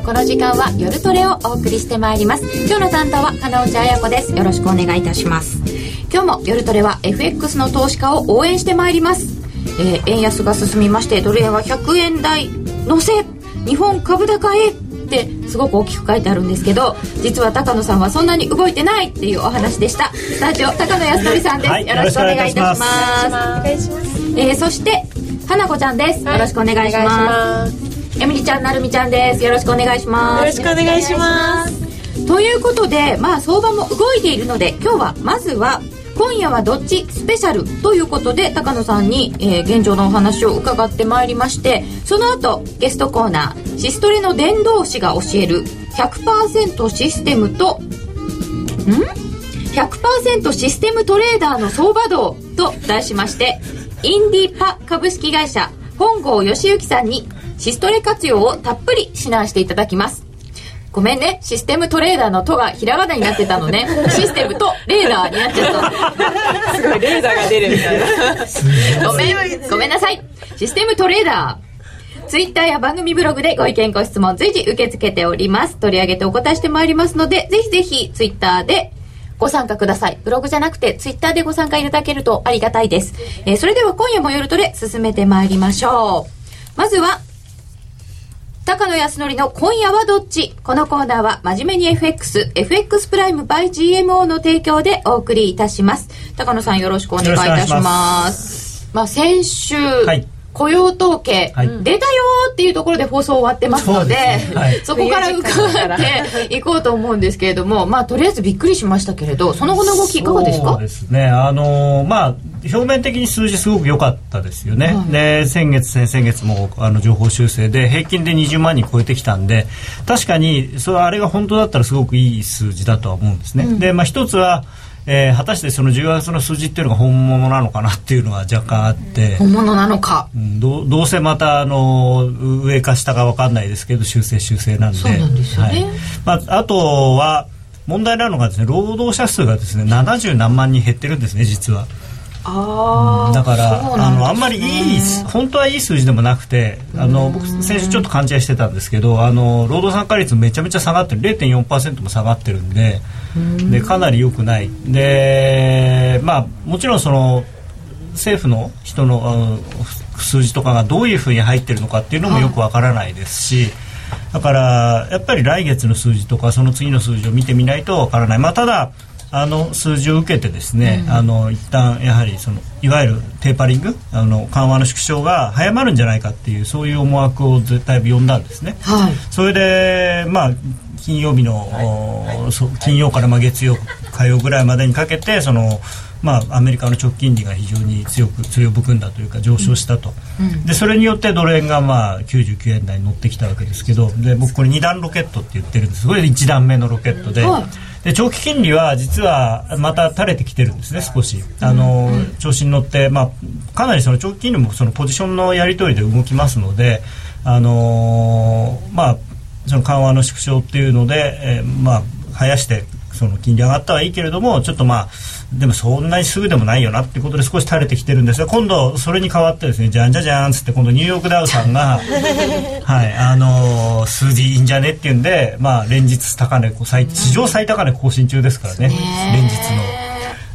のこの時間は夜トレをお送りしてまいります。今日の担当は金内彩子です。よろしくお願いいたします。今日も夜トレは FX の投資家を応援してまいります、えー、円安が進みましてドル円は100円台乗せ日本株高へってすごく大きく書いてあるんですけど実は高野さんはそんなに動いてないっていうお話でした。スタジオ高野康則さんです、はい、よろしくお願いいたします。お願いします。えー、そして花子ちゃんです、よろしくお願いしますエミリちゃんなるみちゃんです。よろしくお願いします。よろしくお願いします。ということでまあ相場も動いているので今日はまずは今夜はどっちスペシャルということで高野さんに、えー、現状のお話を伺ってまいりましてその後ゲストコーナーシストレの伝道師が教える100%システムとん？100%システムトレーダーの相場道と題しましてインディパ株式会社本郷義行さんにシストレ活用をたっぷり指南していただきます。ごめんね。システムトレーダーの「と」がひらがなになってたのね。システムとレーダーになっちゃった。すごいレーダーが出るみたいな。ごめん。ごめんなさい。システムトレーダー。ツイッターや番組ブログでご意見ご質問随時受け付けております。取り上げてお答えしてまいりますのでぜひぜひツイッターでご参加ください。ブログじゃなくて、ツイッターでご参加いただけるとありがたいです。えー、それでは今夜も夜トレ進めてまいりましょう。まずは、高野康則の今夜はどっち？このコーナーは真面目に FX、FX プライム by GMO の提供でお送りいたします。高野さんよろしくお願いいたします。まあ先週、はい雇用統計、はい、出たよっていうところで放送終わってますので、ね。はい、そこから伺ってい。こうと思うんですけれども、まあ、とりあえずびっくりしましたけれど、その後の動きいかがですかそうですね、あのー、まあ、表面的に数字すごく良かったですよね、はい、で先月、先々月もあの情報修正で平均で20万人超えてきたんで確かにそれあれが本当だったらすごくいい数字だとは思うんですね。うん、でまあ、一つはえー、果たしてその10月の数字っていうのが本物なのかなっていうのは若干あって。本物なのか、うん、どどうせまたあの上か下か分かんないですけど修正修正なんで。そうなんですよね、はい。まあ、あとは問題なのがですね労働者数がですね70何万人減ってるんですね実は。あうん、だからあのあんまりいい本当はいい数字でもなくてあの僕先週ちょっと勘違いしてたんですけどあの労働参加率めちゃめちゃ下がってる。0.4%も下がってるんででかなり良くないでまあもちろんその政府の人の数字とかがどういうふうに入ってるのかっていうのもよくわからないですし。だからやっぱり来月の数字とかその次の数字を見てみないとわからない、まあ、ただあの数字を受けてですね、うん、あの一旦やはりそのいわゆるテーパリングあの緩和の縮小が早まるんじゃないかっていうそういう思惑をだいぶ読んだんですね。はい、それでまあ金曜日の、はい、金曜からまあ月曜火曜ぐらいまでにかけてそのまあ、アメリカの直近利が非常に強く強含んだというか上昇したと、うん、でそれによってドル円がまあ99円台に乗ってきたわけですけどで僕これ2段ロケットって言ってるんです。これ1段目のロケットで。はいで長期金利は実はまた垂れてきてるんですね少し。あの、調子に乗って、まあ、かなりその長期金利もそのポジションのやり取りで動きますのであのまあその緩和の縮小っていうので、えー、まあ生やしてその金利上がったはいいけれどもちょっとまあでもそんなにすぐでもないよなっていうことで少し垂れてきてるんですが今度それに代わってですねじゃんじゃじゃんっつって今度ニューヨークダウさんが はいあのー、数字いいんじゃねっていうんでまあ連日高値史上最高値更新中ですからね連日の。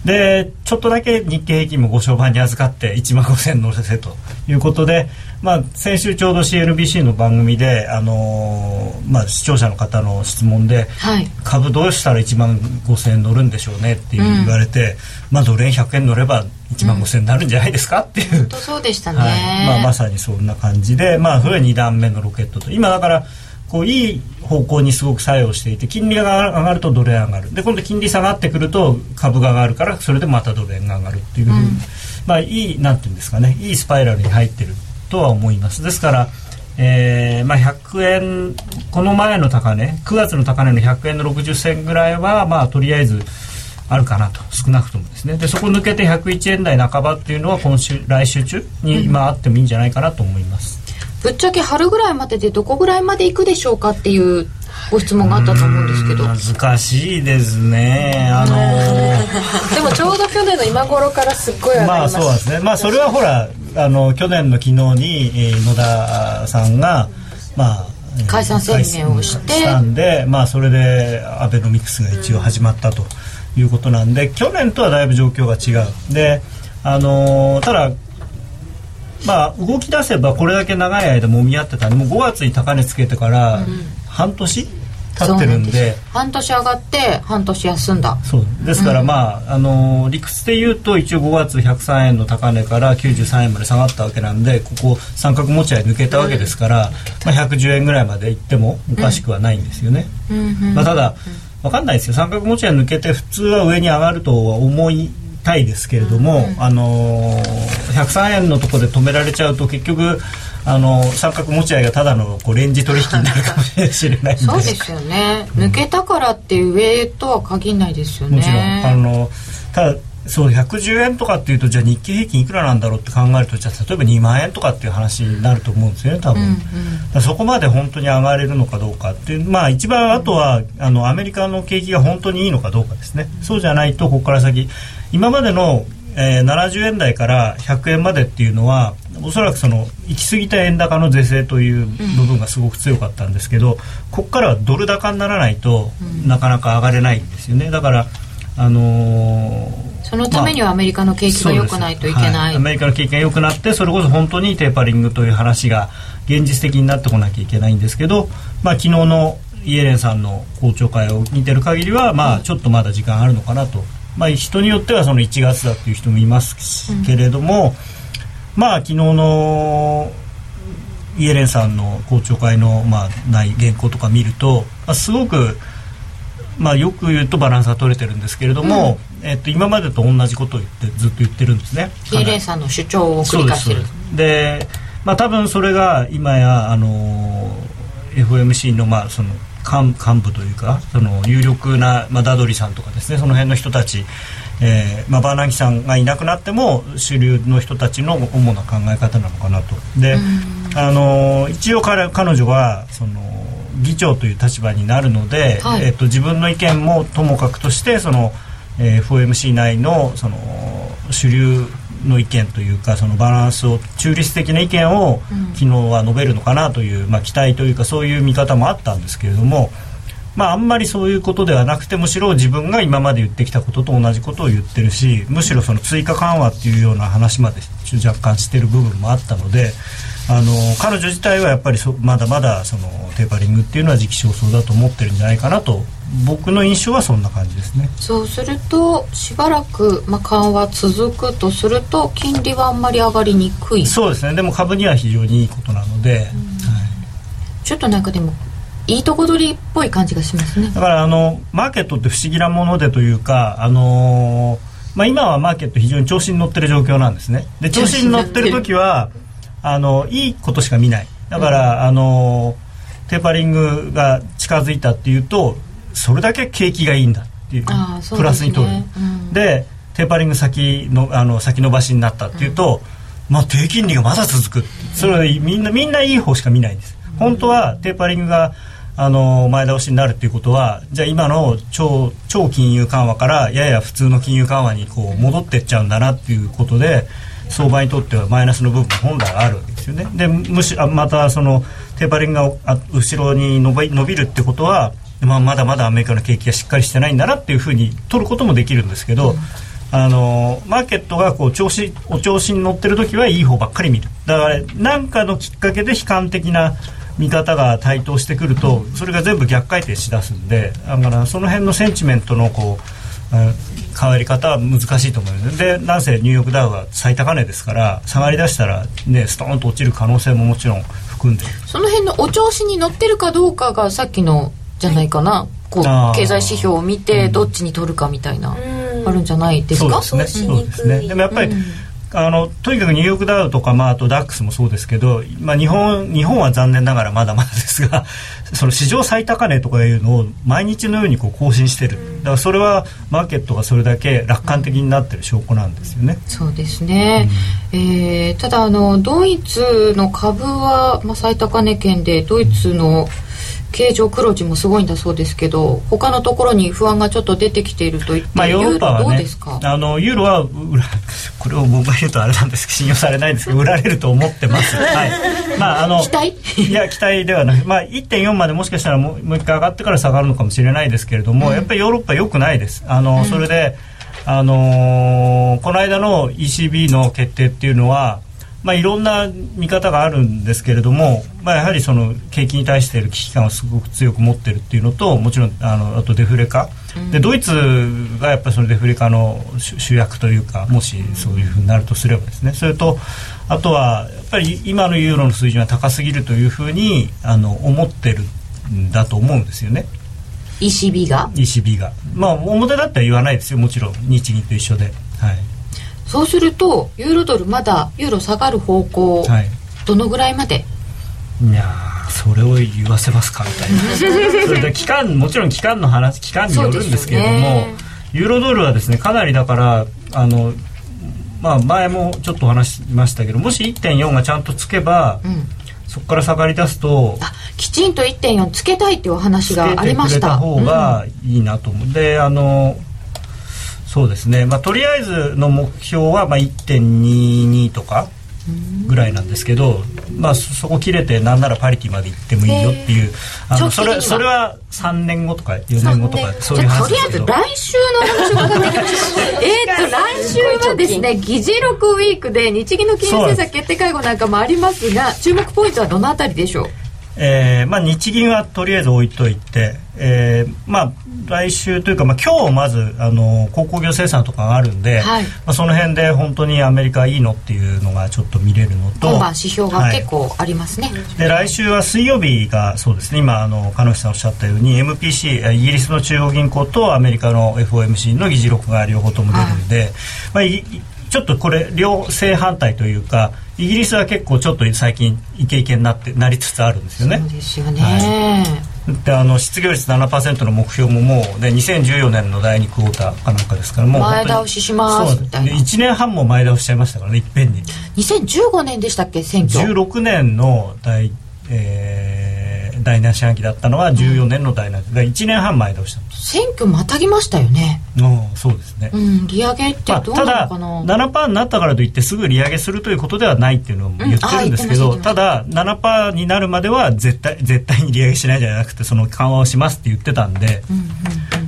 でちょっとだけ日経平均もご商売に預かって1万5000乗せということで、まあ、先週ちょうど CNBC の番組で、あのー、まあ、視聴者の方の質問で、はい、株どうしたら1万5000円乗るんでしょうねって言われて、うん、まあ、ドル円100円乗れば1万5000円になるんじゃないですか？っていう、うん、そうでしたね、はい。まあ、まさにそんな感じで、まあ、それは2段目のロケットと。今だからこういい方向にすごく作用していて金利が上がるとドル円上がる。で今度金利下がってくると株が上がるからそれでまたドル円が上がるっていう、うん、まあいいなんていうんですかねいいスパイラルに入ってるとは思います。ですからえーまあ、100円この前の高値9月の高値の100円の60銭ぐらいは、まあ、とりあえずあるかなと。少なくともですね。でそこ抜けて101円台半ばっていうのは今週来週中に今あってもいいんじゃないかなと思います。ぶっちゃけ春ぐらいまででどこぐらいまで行くでしょうかっていうご質問があったと思うんですけど。難しいですね。あのー、でもちょうど去年の今頃からすっごい上がりままあそうですね。まあそれはほらあの去年の昨日に、えー、野田さんがまあえー解散宣言をして。したんで、まあ、それでアベノミクスが一応始まったということなんで、去年とはだいぶ状況が違う。で、あのーただまあ、動き出せばこれだけ長い間もみ合ってたんでもう5月に高値つけてから半年経ってるんで。す半年上がって半年休んだ。そう。ですから、まああの理屈で言うと一応5月103円の高値から93円まで下がったわけなんでここ三角持ち合い抜けたわけですから、まあ、110円ぐらいまでいってもおかしくはないんですよね、まあ、ただ分かんないですよ。三角持ち合い抜けて普通は上に上がるとは思いたいですけれども、あの103円のところで止められちゃうと結局あの三角持ち合いがただのこうレンジ取引になるかもしれないそうですよね、抜けたからって上とは限らないですよね。もちろん。あのただそう110円とかっていうとじゃあ日経平均いくらなんだろうって考えるとじゃあ例えば2万円とかっていう話になると思うんですよね多分、だからそこまで本当に上がれるのかどうかっていうまあ一番あとはあのアメリカの景気が本当にいいのかどうかですね。そうじゃないとここから先今までのえー、70円台から100円までっていうのはおそらくその行き過ぎた円高の是正という部分がすごく強かったんですけど、ここからはドル高にならないと、なかなか上がれないんですよね。だから、あのーそのためにはアメリカの景気が良くないといけない、はい。アメリカの景気が良くなってそれこそ本当にテーパリングという話が現実的になってこなきゃいけないんですけど、まあ、昨日のイエレンさんの公聴会を見てる限りは、まあ、ちょっとまだ時間あるのかなと、まあ、人によってはその1月だっていう人もいますけれども、まあ昨日のイエレンさんの公聴会の、まあ、内原稿とか見ると、まあ、すごく、まあ、よく言うとバランスが取れてるんですけれども、えっと、今までと同じことを言ってずっと言ってるんですね。イエレンさんの主張を繰り返してる。ですでまあ多分それが今やあの FOMC のまあその幹幹部というかその有力な、まあ、ダドリさんとかですねその辺の人たち、えーまあ、バーナンキさんがいなくなっても主流の人たちの主な考え方なのかなと。で、あの一応彼彼女はその議長という立場になるので、はい。えっと自分の意見もともかくとしてその、えー FOMC 内のその主流の意見というかそのバランスを中立的な意見を昨日は述べるのかなという、まあ、期待というかそういう見方もあったんですけれども、まあ、あんまりそういうことではなくてむしろ自分が今まで言ってきたことと同じことを言ってるしむしろその追加緩和っていうような話まで若干してる部分もあったのであの彼女自体はやっぱりそまだまだそのテーパリングっていうのは時期尚早だと思ってるんじゃないかなと僕の印象はそんな感じですね。そうするとしばらく、まあ、緩和続くとすると金利はあんまり上がりにくい。そうですね。でも株には非常にいいことなので、はい。ちょっとなんかでもいいとこ取りっぽい感じがしますね。だからあのマーケットって不思議なものでというか、あのーまあ、今はマーケット非常に調子に乗ってる状況なんですね。で調子に乗ってる時はあのいいことしか見ない。だから、あのテーパリングが近づいたっていうとそれだけ景気がいいんだっていうね。プラスに取る、うん。でテーパリング先のあの先延ばしになったっていうと、まあ、低金利がまだ続く。それはみんなみんないい方しか見ないんです。本当はテーパリングがあの前倒しになるっていうことはじゃあ今の超超金融緩和からやや普通の金融緩和にこう戻ってっちゃうんだなっていうことで相場にとってはマイナスの部分本来あるわけですよね。でむしあまたそのテーパリングが後ろに伸び伸びるってことは、まあ、まだまだアメリカの景気がしっかりしてないんだなっていうふうに取ることもできるんですけど、あのマーケットがこう調子お調子に乗ってる時はいい方ばっかり見る。だから何かのきっかけで悲観的な見方が台頭してくるとそれが全部逆回転しだすんでだからその辺のセンチメントのこう変わり方は難しいと思いますでなんせニューヨークダウは最高値ですから下がりだしたらねストーンと落ちる可能性ももちろん含んでその辺のお調子に乗ってるかどうかがさっきのじゃないかな。こう経済指標を見てどっちに取るかみたいな、あるんじゃないですか？そうですね。そうですね。でもやっぱり、あのとにかくニューヨークダウとか、まあ、あとダックスもそうですけど、まあ、日本日本は残念ながらまだまだですが その史上最高値とかいうのを毎日のようにこう更新してる。だからそれはマーケットがそれだけ楽観的になってる証拠なんですよね。そうですね、えーただあのドイツの株は、まあ、最高値圏でドイツの経常黒字もすごいんだそうですけど他のところに不安がちょっと出てきていると言って、まあ、ヨーロッパはどうねですか？あのユーロは これを僕が言うとあれなんですけど 信用されないんですけど売られると思ってます、はい。まあ、あの期待？いや期待ではなく、まあ、1.4までもしかしたらもう一回上がってから下がるのかもしれないですけれども、やっぱりヨーロッパ良くないです。あの、それで、あのーこの間の ECB の決定っていうのはまあ、いろんな見方があるんですけれども、まあ、やはりその景気に対している危機感をすごく強く持ってるっていうのともちろんあのあとデフレ化、でドイツがやっぱりそのデフレ化の主主役というかもしそういうふうになるとすればですね。それとあとはやっぱり今のユーロの水準は高すぎるというふうにあの思ってるんだと思うんですよね。ECB が？ECB が。まあ表だったら言わないですよ。もちろん日銀と一緒で。はいそうするとユーロドルまだユーロ下がる方向、はい。どのぐらいまで？いやーそれを言わせますかみたいな。それで期間もちろん期間の話期間によるんですけれども、ね。ユーロドルはですねかなりだからあのまあ前もちょっとお話ししましたけどもし1.4がちゃんとつけば、ん。そこから下がり出すとあきちんと1.4つけたいっていうお話つけがありました。た方がいいなと思う、であのそうですね、まあ、とりあえずの目標はまあ1.22とかぐらいなんですけど、まあ、そそこ切れてなんならパリティまで行ってもいいよっていうあのそれそれは3年後とか4年後とかそういうじゃあとりあえず話ですけど来週のお話を伺っていきましょう えーっと来週はですね議事録ウィークで日銀の金融政策決定会合なんかもありますが注目ポイントはどのあたりでしょう？えーまあ、日銀はとりあえず置いといて、えーまあ、来週というか、まあ、今日まずあの鉱工業生産とかがあるんで、はい。まあ、その辺で本当にアメリカいいのっていうのがちょっと見れるのと指標が結構ありますね、で来週は水曜日がそうですね今あの鹿野さんおっしゃったように MPC イギリスの中央銀行とアメリカの FOMC の議事録が両方とも出るんで、まあ、いいちょっとこれ両正反対というかイギリスは結構ちょっと最近イケイケになってなりつつあるんですよね。そうですよね、であの失業率7%の目標ももう、ね、2014年の第2クォーターかなんかですからもう前倒ししますみたいな。1年半も前倒ししちゃいましたからねいっぺんに2015年でしたっけ選挙。16年の第,、えー第7四半期だったのが14年の第7だ1年半前倒した選挙またぎましたよね。のそうですね、うん利上げってまあ、どうなただのかな、7%になったからといってすぐ利上げするということではないっていうのも言ってるんですけど、うんたた。だ7%になるまでは絶対絶対に利上げしないじゃなくてその緩和をしますって言ってたんで、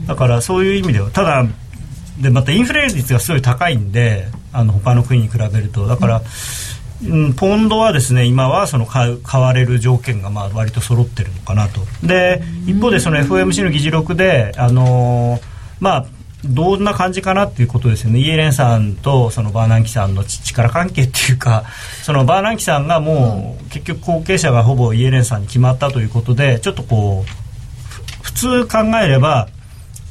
だからそういう意味ではただでまたインフレ率がすごい高いんであの他の国に比べると。だから、うん、うんポンドはですね今はその買う買われる条件がまあ割と揃ってるのかなと。で一方でその FOMC の議事録であのーまあどんな感じかなっていうことですよね。イエレンさんとそのバーナンキさんの力関係っていうかそのバーナンキさんがもう結局後継者がほぼイエレンさんに決まったということでちょっとこう普通考えれば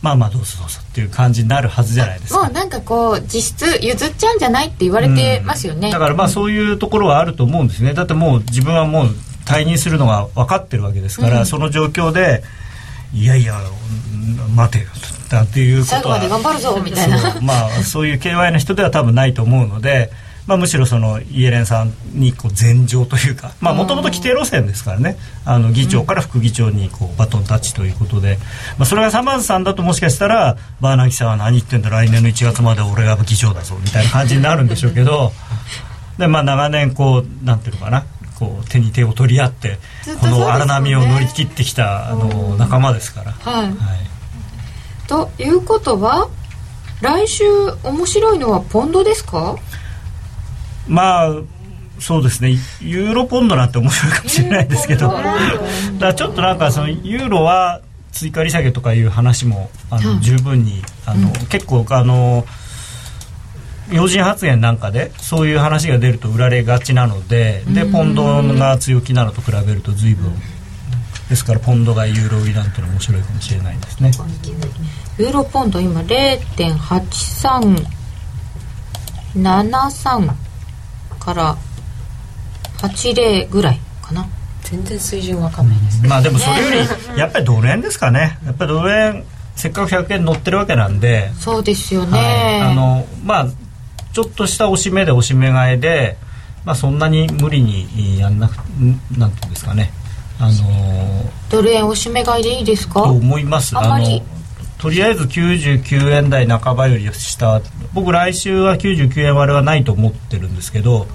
まあまあどうぞどうぞっていう感じになるはずじゃないですか。もうなんかこう実質譲っちゃうんじゃないって言われてますよね、だからまあそういうところはあると思うんですね。だってもう自分はもう退任するのが分かってるわけですから、その状況でいやいやうん待てよなんていうことは。最後まで頑張るぞみたいな。まあそういう KY の人では多分ないと思うので、まあ、むしろそのイエレンさんにこう前情というかもともと規定路線ですからね。あの議長から副議長にこうバトンタッチということで、まあ、それがサマーズさんだともしかしたらバーナンキさんは何言ってんだ来年の1月まで俺が議長だぞみたいな感じになるんでしょうけど。で、まあ、長年こうなんていうのかなこう手に手を取り合ってこの荒波を乗り切ってきたあの仲間ですから。はい。はい。ということは来週面白いのはポンドですか？まあそうですね。ユーロポンドなんて面白いかもしれないですけど。だからちょっとなんかそのユーロは追加利下げとかいう話もあの、うん十分にあの、結構あの要人発言なんかでそういう話が出ると売られがちなのででポンドが強気なのと比べると随分ですからポンドがユーロ売りなんてのは面白いかもしれないですね。ユーロポンド今0.8373から80ぐらいかな。全然水準わかんないですまあでもそれよりやっぱりドル円ですかね。やっぱりドル円せっかく100円乗ってるわけなんで。そうですよはい。ね、あのまあちょっとした押し目で押し目買いで、まあ、そんなに無理にやんなくんなんていうんですかね。あのードル円おしめ買いでいいですか？と思います。あんまりのとりあえず99円台半ばより下。僕来週は99円割れはないと思ってるんですけど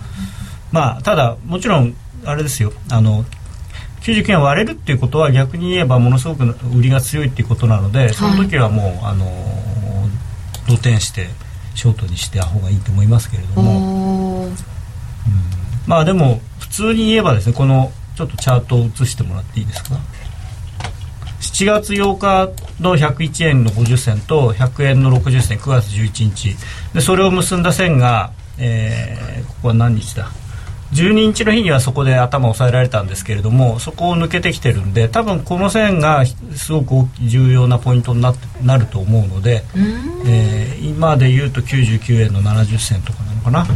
まあただもちろんあれですよ。あの99円割れるっていうことは逆に言えばものすごく売りが強いっていうことなのでその時はもう、あの動転してショートにしてた方がいいと思いますけれども。おー。まあでも普通に言えばですねこのちょっとチャートを映してもらっていいですか？7月8日の101円の50銭と100円の60銭9月11日。でそれを結んだ線が、えーここは何日だ？12日の日にはそこで頭を押さえられたんですけれどもそこを抜けてきてるんで多分この線がすごく重要なポイントにななると思うので、えー今で言うと99円の70銭とかなのかな、はい、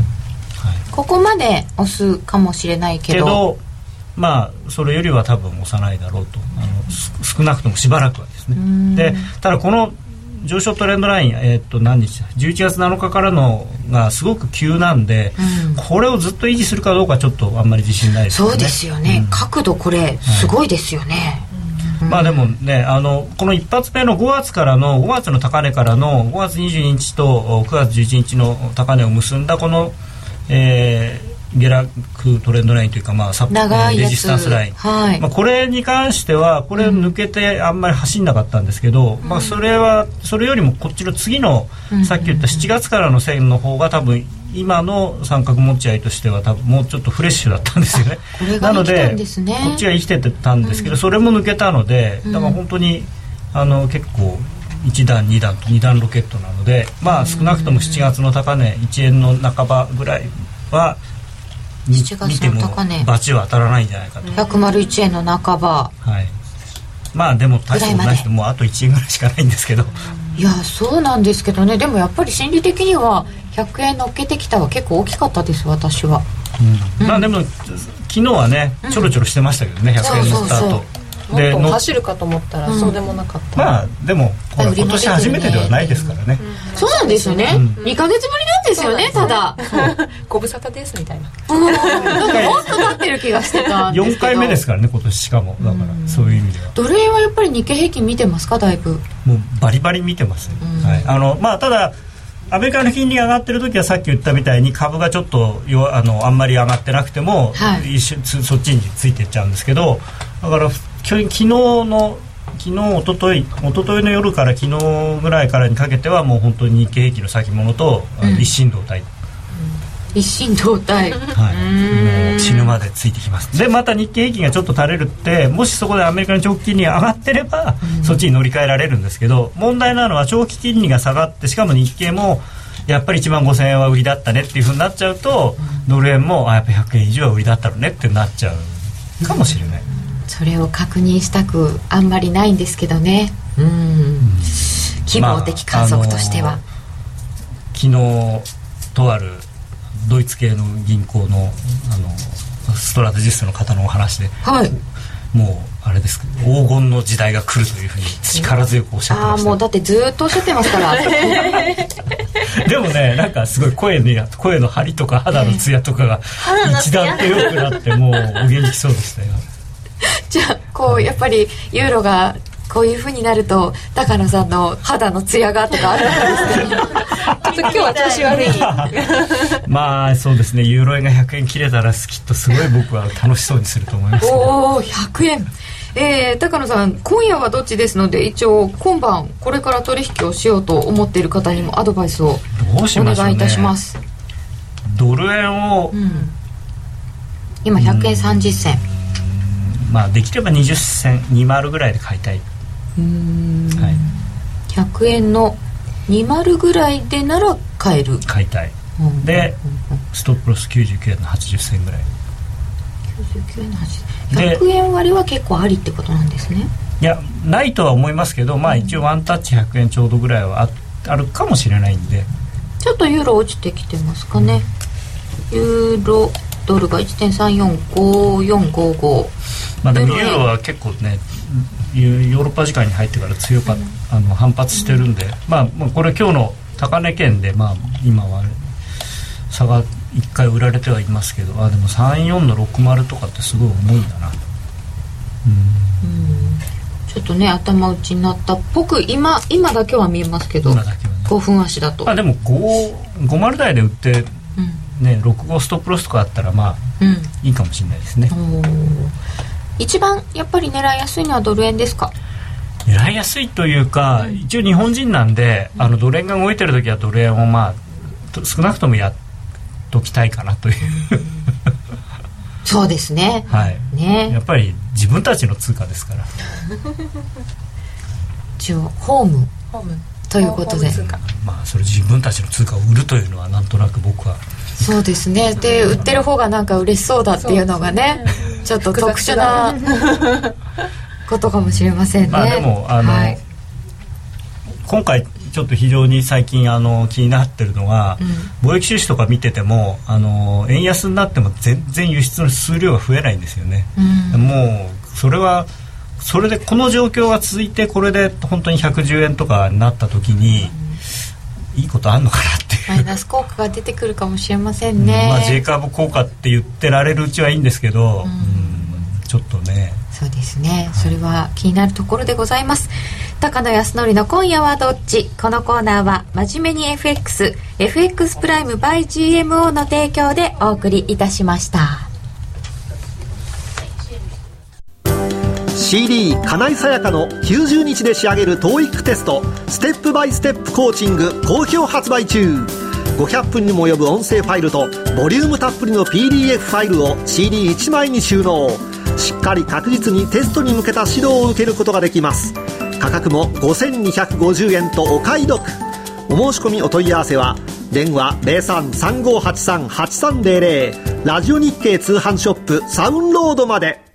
ここまで押すかもしれないけどまあそれよりは多分押さないだろうと。あのす少なくともしばらくはですね。でただこの上昇トレンドライン、えーっと何日だ？11月7日からのがすごく急なんで、これをずっと維持するかどうかちょっとあんまり自信ないですよね。そうですよね、うん。角度これすごいですよね、まあでもねあのこの一発目の5月からの5月の高値からの5月22日とお9月11日の高値を結んだこの、えー下落トレンドラインというか、まあ、サ長いやつ。レジスタンスライン、はい。まあ、これに関してはこれ抜けてあんまり走んなかったんですけど、まあ、それはそれよりもこっちの次の、さっき言った7月からの線の方が多分今の三角持ち合いとしては多分もうちょっとフレッシュだったんですよね。これが生きたんですね。こっちが生きてたんですけど、それも抜けたのでだから本当にあの結構1段2段と2段ロケットなのでまあ少なくとも7月の高値1円の半ばぐらいはみ7月見てもの高値バチは当たらないんじゃないかと、101円の半ば。はい。まあでも大したことないですもうあと1円ぐらいしかないんですけど。いやそうなんですけどね。でもやっぱり心理的には100円乗っけてきたは結構大きかったです私は。まあでも昨日はねちょろちょろしてましたけどね、100円のスタート。そうそうもっとの走るかと思ったらそうでもなかった、まあでも今年初めてではないですからね、そうなんですよね、2ヶ月ぶりなんですよねただ。ご無沙汰ですみたいな。うん。なんかもっと経ってる気がしてたんですけど。4回目ですからね今年しかも。だからそういう意味では。ドル円はやっぱり日経平均見てますかだいぶ。もうバリバリ見てますね、はい、あのまあただアメリカの金利が上がってる時はさっき言ったみたいに株がちょっとよあのあんまり上がってなくても、はい。一緒つそっちについていっちゃうんですけどだから昨日の昨日一昨日一昨日の夜から昨日ぐらいからにかけてはもう本当に日経平均の先物と、あの一心同体、一心同体。はい、もう死ぬまでついてきます。でまた日経平均がちょっと垂れるってもしそこでアメリカの長期金利が上がってれば、そっちに乗り換えられるんですけど問題なのは長期金利が下がってしかも日経もやっぱり1万5000円は売りだったねっていうふうになっちゃうと、ドル円もあやっぱ100円以上は売りだったのねってなっちゃうかもしれない、それを確認したくあんまりないんですけどね。うん。希望的観測としては、まああの昨日とあるドイツ系の銀行のあのストラテジストの方のお話ではい。もうあれです。黄金の時代が来るというふうに力強くおっしゃってああました。もうだってずーっとおっしゃってますから。でもねなんかすごい声の声の張りとか肌のツヤとかが一段と良くなってもうお元気そうでしたよこうやっぱりユーロがこういう風になると高野さんの肌のツヤがとかあるんですけどちょっと今日は調子悪いまあそうですね。ユーロ円が100円切れたらきっとすごい僕は楽しそうにすると思いますけど。おお100円。えー、高野さん今夜はどっちですので一応今晩これから取引をしようと思っている方にもアドバイスをお願いいたします。ドル円を、今100円30銭まあできれば20銭20ぐらいで買いたい。はい。100円の20ぐらいでなら買える。買いたい。うん。でストップロス99円の80銭ぐらい。99円ので80 100円割れは結構ありってことなんですね。いやないとは思いますけどまあ一応ワンタッチ100円ちょうどぐらいはああるかもしれないんで。ちょっとユーロ落ちてきてますかね。ユーロドルが1.345455まあでもユーロは結構ねヨヨーロッパ時間に入ってから強かあの反発してるんで、まあまあこれ今日の高値圏でまあ今は差が1回売られてはいますけどあでも34の60とかってすごい重いんだなちょっとね頭打ちになったっぽく今今だけは見えますけど今だけはね。5分足だと。まあでも5 50台で売ってね6号ストップロスとかあったらまあうん。いいかもしれないですね。一番やっぱり狙いやすいのはドル円ですか？狙いやすいというか、一応日本人なんで、あのドル円が動いてる時はドル円をまあと少なくともやっときたいかなという。そうですね。はい。やねっぱり自分たちの通貨ですから。一応ホーム。ホーム。ということで。まあそれ自分たちの通貨を売るというのはなんとなく僕はそうですね。で売ってる方がなんか嬉しそうだっていうのがねちょっと特殊なことかもしれませんね。まあでもあの、はい。今回ちょっと非常に最近あの気になってるのが、貿易収支とか見ててもあの円安になっても全然輸出の数量が増えないんですよね、もうそれはそれでこの状況が続いてこれで本当に110円とかになった時に、いいことあんのかなマイナス効果が出てくるかもしれませんね、まあ、J カーブ効果って言ってられるうちはいいんですけど、うん。ちょっとね。そうですね。それは気になるところでございます。高野康則の今夜はどっち？このコーナーは真面目に FXFX プライム by GMO の提供でお送りいたしました CD 金井さやかの90日で仕上げる TOEIC テストステップバイステップコーチング好評発売中。500分にも及ぶ音声ファイルとボリュームたっぷりの PDF ファイルを CD1 枚に収納。しっかり確実にテストに向けた指導を受けることができます。価格も5250円とお買い得。お申し込みお問い合わせは電話0335838300ラジオ日経通販ショップサウンロードまで。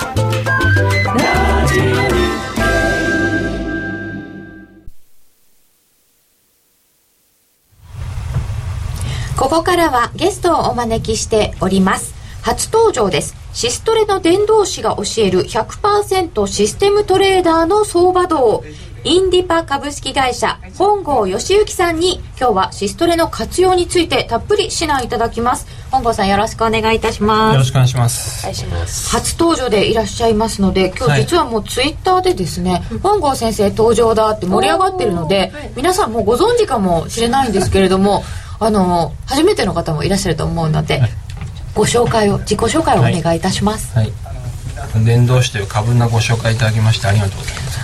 ここからはゲストをお招きしております。初登場です。シストレの伝道師が教える100%システムトレーダーの相場道。インディパ株式会社本郷義行さんに今日はシストレの活用についてたっぷり指南いただきます。本郷さんよろしくお願いいたします。よろしくお願いします。お願いします。初登場でいらっしゃいますので今はい。日実はもうツイッターでですね、本郷先生登場だって盛り上がってるので、皆さんもうご存知かもしれないんですけれどもあの初めての方もいらっしゃると思うので、ご紹介を自己紹介をお願いいたします、はい。伝道師という過分なご紹介いただきましてありがとうございます。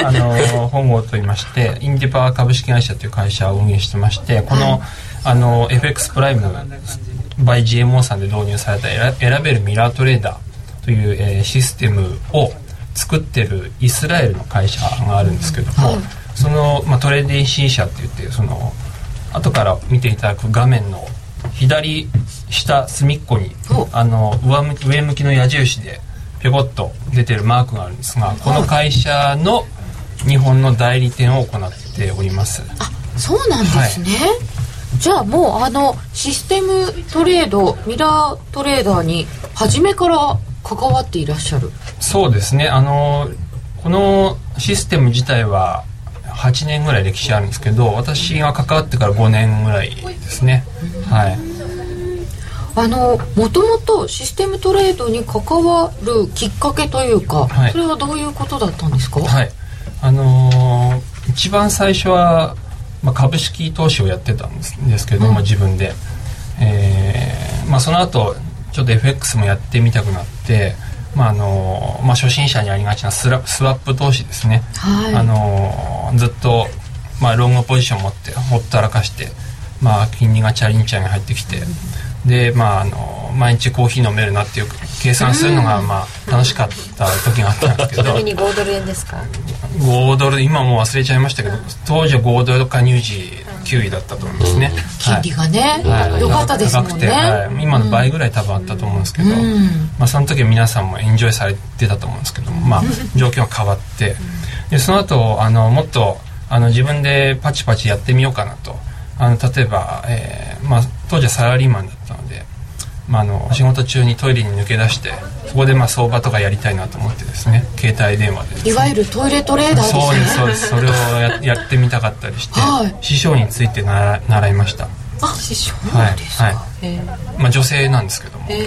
あの本郷と言いましてインディパワー株式会社という会社を運営してましてこの,、あの FX プライム by GMO さんで導入された選選べるミラートレーダーという、えーシステムを作ってるイスラエルの会社があるんですけども、その、まあ、トレーディ C 社って言ってその後から見ていただく画面の左下隅っこにお。あの上向き上向きの矢印でぴょこっと出てるマークがあるんですがこの会社の日本の代理店を行っております。そうなんですね、じゃあもうあのシステムトレードミラートレーダーに初めから関わっていらっしゃる。そうですね。あのこのシステム自体は8年ぐらい歴史あるんですけど私が関わってから5年ぐらいですね。はい。あのもともとシステムトレードに関わるきっかけというか、はい。それはどういうことだったんですか、はい。あのー一番最初は、まあ、株式投資をやってたんですですけども、自分で、えーまあ、その後ちょっと FX もやってみたくなって、まああのーまあ、初心者にありがちなスラスワップ投資ですね、はい。あのーずっと、まあ、ロングポジション持ってほったらかして、まあ、金利がチャリンチャリン入ってきてで、まああのー毎日コーヒー飲めるなっていう計算するのが、まあ、楽しかった時があったんですけど。ちなみに5ドル円ですか？5ドル今もう忘れちゃいましたけど当時は5ドル加入時9位だったと思いますね、金利がね、はい。良かったですもん高くてね、はい。今の倍ぐらい多分あったと思うんですけど、まあ、その時は皆さんもエンジョイされてたと思うんですけども、まあ、状況が変わってでその後あのもっとあの自分でパチパチやってみようかなと。あの例えば、えーまあ、当時はサラリーマンだったので、まあ、あの仕事中にトイレに抜け出してそこでまあ相場とかやりたいなと思ってですね携帯電話でね。いわゆるトイレトレーダーですね。そうですそうです。それをや やってみたかったりして、はい。師匠についてなら習いました。あ師匠はいはい、まあ、女性なんですけども。へ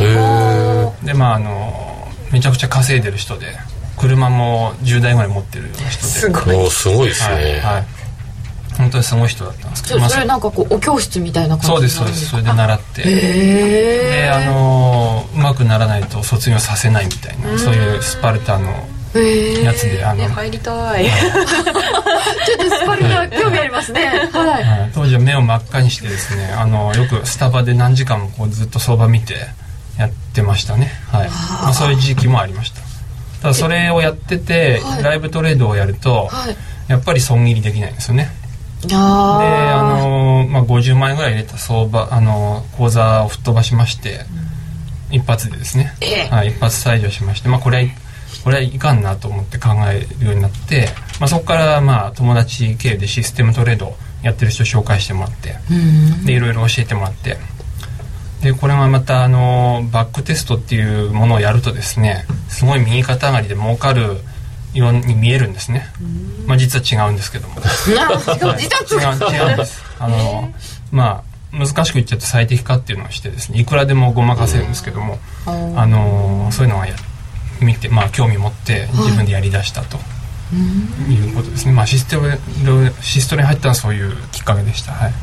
えでまああのめちゃくちゃ稼いでる人で車も10台ぐらい持ってるような人で。すごい。もうすごいですはい、ねはい、本当にすごい人だったんですけど、まあそそれなんかこうお教室みたいな感じそうですそうです。それで習って。へであのうまくならないと卒業させないみたいなそういうスパルタのえやつであの、入りたい。ちょっとスパルタ興味ありますね。はい。はい、当時は目を真っ赤にしてですねあのよくスタバで何時間もこうずっと相場見てやってましたね、はい。まあ、そういう時期もありました。ただそれをやってて、はい。ライブトレードをやると、はい。やっぱり損切りできないんですよねでああの、まあ、50万円ぐらい入れた相場あの口座を吹っ飛ばしまして、一発でですね、ええ。はい、一発退場しまして、まあ、これはこれはいかんなと思って考えるようになって、まあ、そこからまあ友達経由でシステムトレードやってる人紹介してもらってでいろいろ教えてもらってでこれがまたあのバックテストっていうものをやるとですねすごい右肩上がりで儲かるように見えるんですね、まあ、実は違うんですけども。あ 実は違う。違うんです。あのまあ難しく言っちゃうと最適化っていうのをしてですねいくらでもごまかせるんですけども、あのそういうのはや見て、まあ、興味持って自分でやりだしたということですね、まあ、システムシストに入ったのはそういうきっかけでした、はい、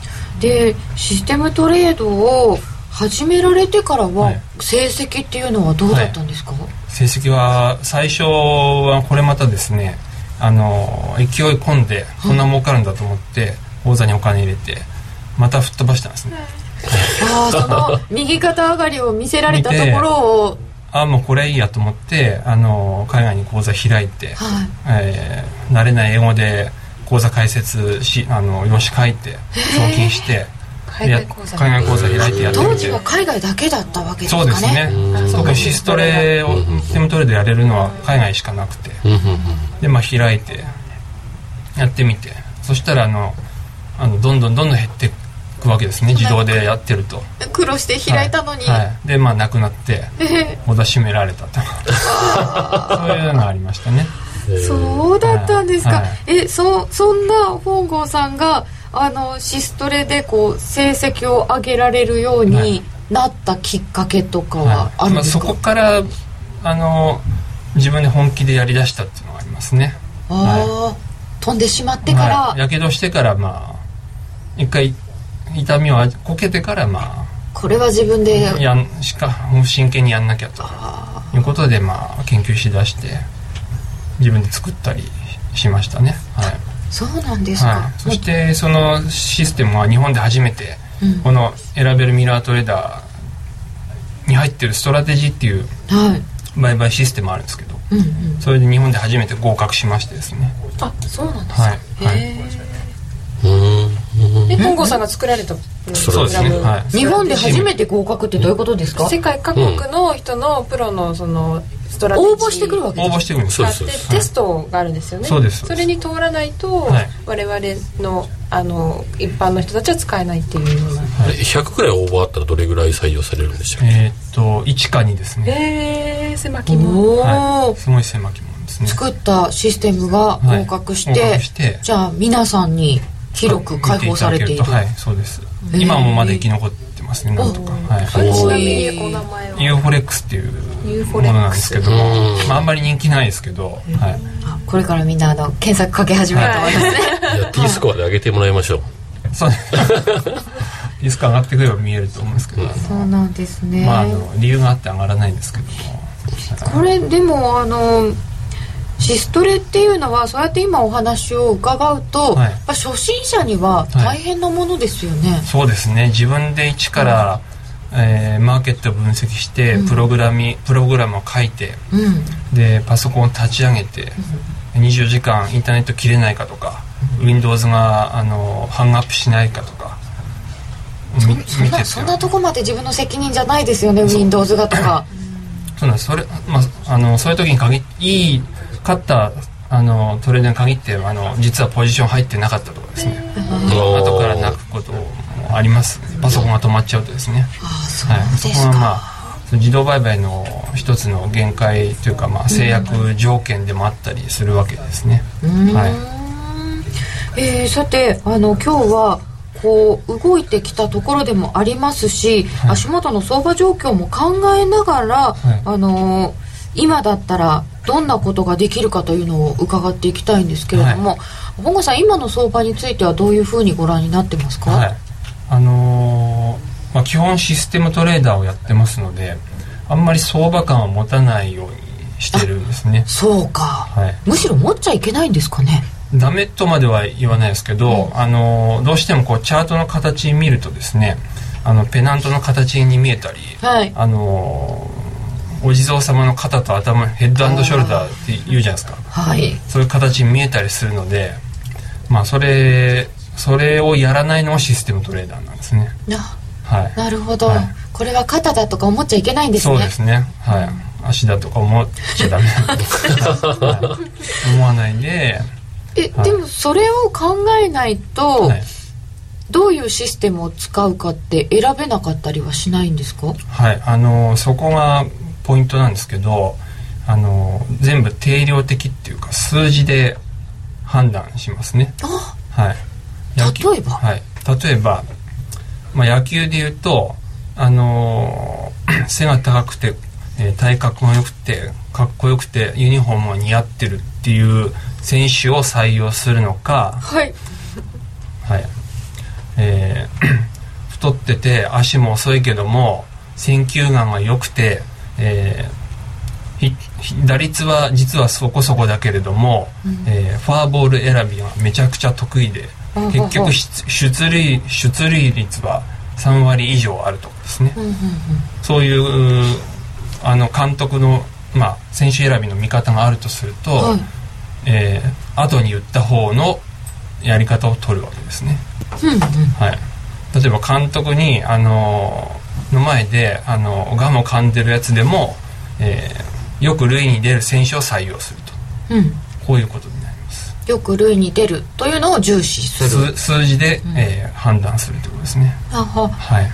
でシステムトレードを始められてからははい。成績っていうのはどうだったんですか、成績は最初はこれまたですねあの勢い込んでこんな儲かるんだと思って口座にお金入れてまた吹っ飛ばしたんですね。ああその右肩上がりを見せられたところを。あもうこれいいやと思ってあの海外に口座開いて、はい。えー慣れない英語で口座開設しあの用紙書いて送金して海外口座。で海外口座開いてやってみて。当時は海外だけだったわけですかね。そうですね。特にシストレをテムトレードやれるのは海外しかなくて。でまあ開いてやってみて。そしたらあのあのどんどんどんどん減っていくわけですね。自動でやってると。苦労して開いたのに、はい。はい。でまあなくなって口座閉められたと。そういうのがありましたね。そうだったんですか、はい。えそそんな本郷さんがあのシストレでこう成績を上げられるようはにい。なったきっかけとかはあるんまあ、ですか、そこからあの自分で本気でやりだしたっていうのがありますね。ああ、飛んでしまってから、はい。やけどしてからまあ一回痛みをこけてからまこれは自分であやんしかもう真剣にやんなきゃと。いうことでまあ研究しだして自分で作ったりしましたね。はいそうなんですか、はい、そしてそのシステムは日本で初めてうん。この選べるミラートレーダーに入ってるストラテジーっていうはい。売買システムあるんですけどうんうん。それで日本で初めて合格しましてですね。あそうなんですか、はい、はい、うん。で本郷さんが作られたそうですね、はい、日本で初めて合格ってどういうことですか？世界各国の人のプロのそのストラテジー。応募してくるわけ応募してくる。んですがあってそうですテストがあるんですよね。そうです。それに通らないと、はい。我々のあの一般の人たちは使えないっていうような。100くらい応募あったらどれぐらい採用されるんでしょうえーっと1か2ですね、えー、狭き門。おお、はい、すごい狭きもんですね。作ったシステムが合格して,、はいして。じゃあ皆さんに広く開放されている。はい。そうです。今もまだ生き残ってますねなんとか、はい。ちなみにお名前は？ユーフォレックスっていうユーフものォレックスなんですけど、まあ、あんまり人気ないですけど、はい、あこれからみんなあの検索かけ始めると思いますね、いや T スコアで上げてもらいましょう。そうリ スク上がってくれば見えると思うんですけど、そうなんですね、まあ、あの理由があって上がらないんですけども。これでもあのシストレっていうのはそうやって今お話を伺うと、はい。初心者には大変なものですよね、そうですね。自分で一から、えーマーケットを分析してプログラミ、プログラムを書いてうん。でパソコンを立ち上げて、24時間インターネット切れないかとか、Windows があのハングアップしないかとかみそそんなとこまで自分の責任じゃないですよね Windows がとか。そうなんです。それ、まあ、あのそういう時に限りいい勝ったあのトレーダーに限ってあの実はポジション入ってなかったとかですね。後から泣くこともあります。パソコンが止まっちゃうとですね。はい、そこはまあ自動売買の一つの限界というか、まあ、制約条件でもあったりするわけですね、はい、えーさてあの今日はこう動いてきたところでもありますし、はい。足元の相場状況も考えながら、はい。あのー今だったらどんなことができるかというのを伺っていきたいんですけれども、本郷さん今の相場についてはどういうふうにご覧になってますか、はい。あのーまあ、基本システムトレーダーをやってますのであんまり相場感を持たないようにしてるんですね。そうか、はい。むしろ持っちゃいけないんですかね？ダメとまでは言わないですけど、あのどうしてもこうチャートの形見るとですねあのペナントの形に見えたり、はい。あのお地蔵様の肩と頭ヘッドショルダーって言うじゃないですか。はい。そういう形に見えたりするのでまあそれそれをやらないのがシステムトレーダーなんですね。なはい。なるほど、はい。これは肩だとか思っちゃいけないんですね。そうですね。はい。足だとか思っちゃダメなんで、はい。思わないで、え、はい。でもそれを考えないと、はい。どういうシステムを使うかって選べなかったりはしないんですか？はい、あのそこがポイントなんですけどあの全部定量的っていうか数字で判断しますね。あはい、例えば？はい、例えば、まあ、野球でいうと、あのー 背が高くて、えー体格が良くてかっこよくてユニフォームが似合ってるっていう選手を採用するのか、はい。はい。えー 太ってて足も遅いけども選球眼が良くて、えー打率は実はそこそこだけれども、えーフォアボール選びがめちゃくちゃ得意で結局出出塁出塁率は3割以上あるとかですね、そういうあの監督の、まあ、選手選びの見方があるとすると、はい。えー後に言った方のやり方を取るわけですね。はい、例えば監督に、あのーの前で、あのーガムを噛んでるやつでも、えーよく塁に出る選手を採用すると。うん。こういうことになります。よく塁に出るというのを重視する。数数字で、えー判断するということですね。あは。はい、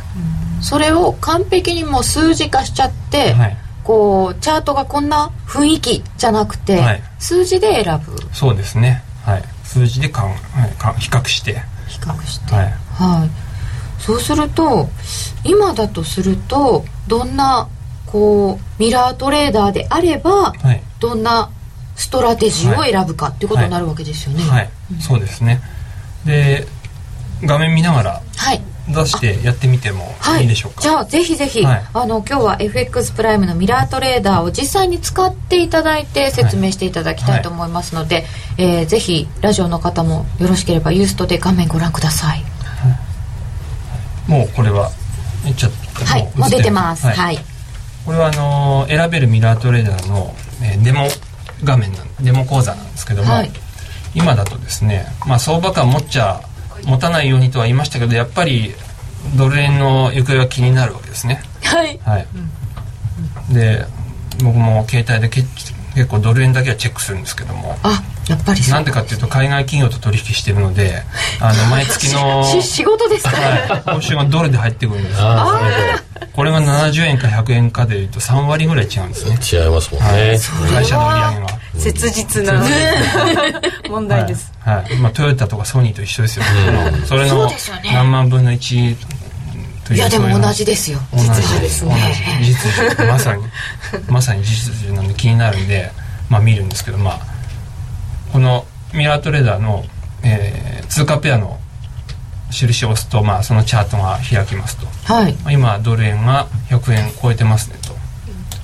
それを完璧にもう数字化しちゃって、はい、こうチャートがこんな雰囲気じゃなくて、はい。数字で選ぶ。そうですね、はい、数字でかん、はい、か比較して、比較して。はい、はい、そうすると今だとするとどんなこうミラートレーダーであればはい。どんなストラテジーを選ぶかっていうことになるわけですよね。はい、そうですね。で画面見ながらはい。出してやってみてもはい。いいでしょうか、じゃあぜひぜひ、はい。あの今日は FX プライムのミラートレーダーを実際に使っていただいて説明していただきたいと思いますので、えーぜひラジオの方もよろしければユーストで画面ご覧くださいもうこれはちゃったはいもう出てます。はい、これはあのー選べるミラートレーダーの、えーデモ画面なんデモ講座なんですけども、はい。今だとですね、まあ、相場感持っちゃ持たないようにとは言いましたけどやっぱりドル円の行方は気になるわけですね。はい。はい、で僕も携帯でけ結構ドル円だけはチェックするんですけども。あやっぱりなんでかっていうと海外企業と取引してるのであの 毎月の、し仕事ですか、はい、報酬がドルで入ってくるんですこれが70円か100円かでいうと3割ぐらい違うんですね。あ違いますもんはい。ね、会社の売り上げが切実な問題です、はい、はい。まあ、トヨタとかソニーと一緒ですよ、それそのうですよね。何万分の1といういやでも同じですよ。同じ。実需ですね。同じ。実需まさにまさに実需なんで気になるんで、まあ、見るんですけど、まあ、このミラートレーダーの、えー通貨ペアの印を押すと、まあ、そのチャートが開きますと。はい。まあ今ドル円が100円超えてますねと、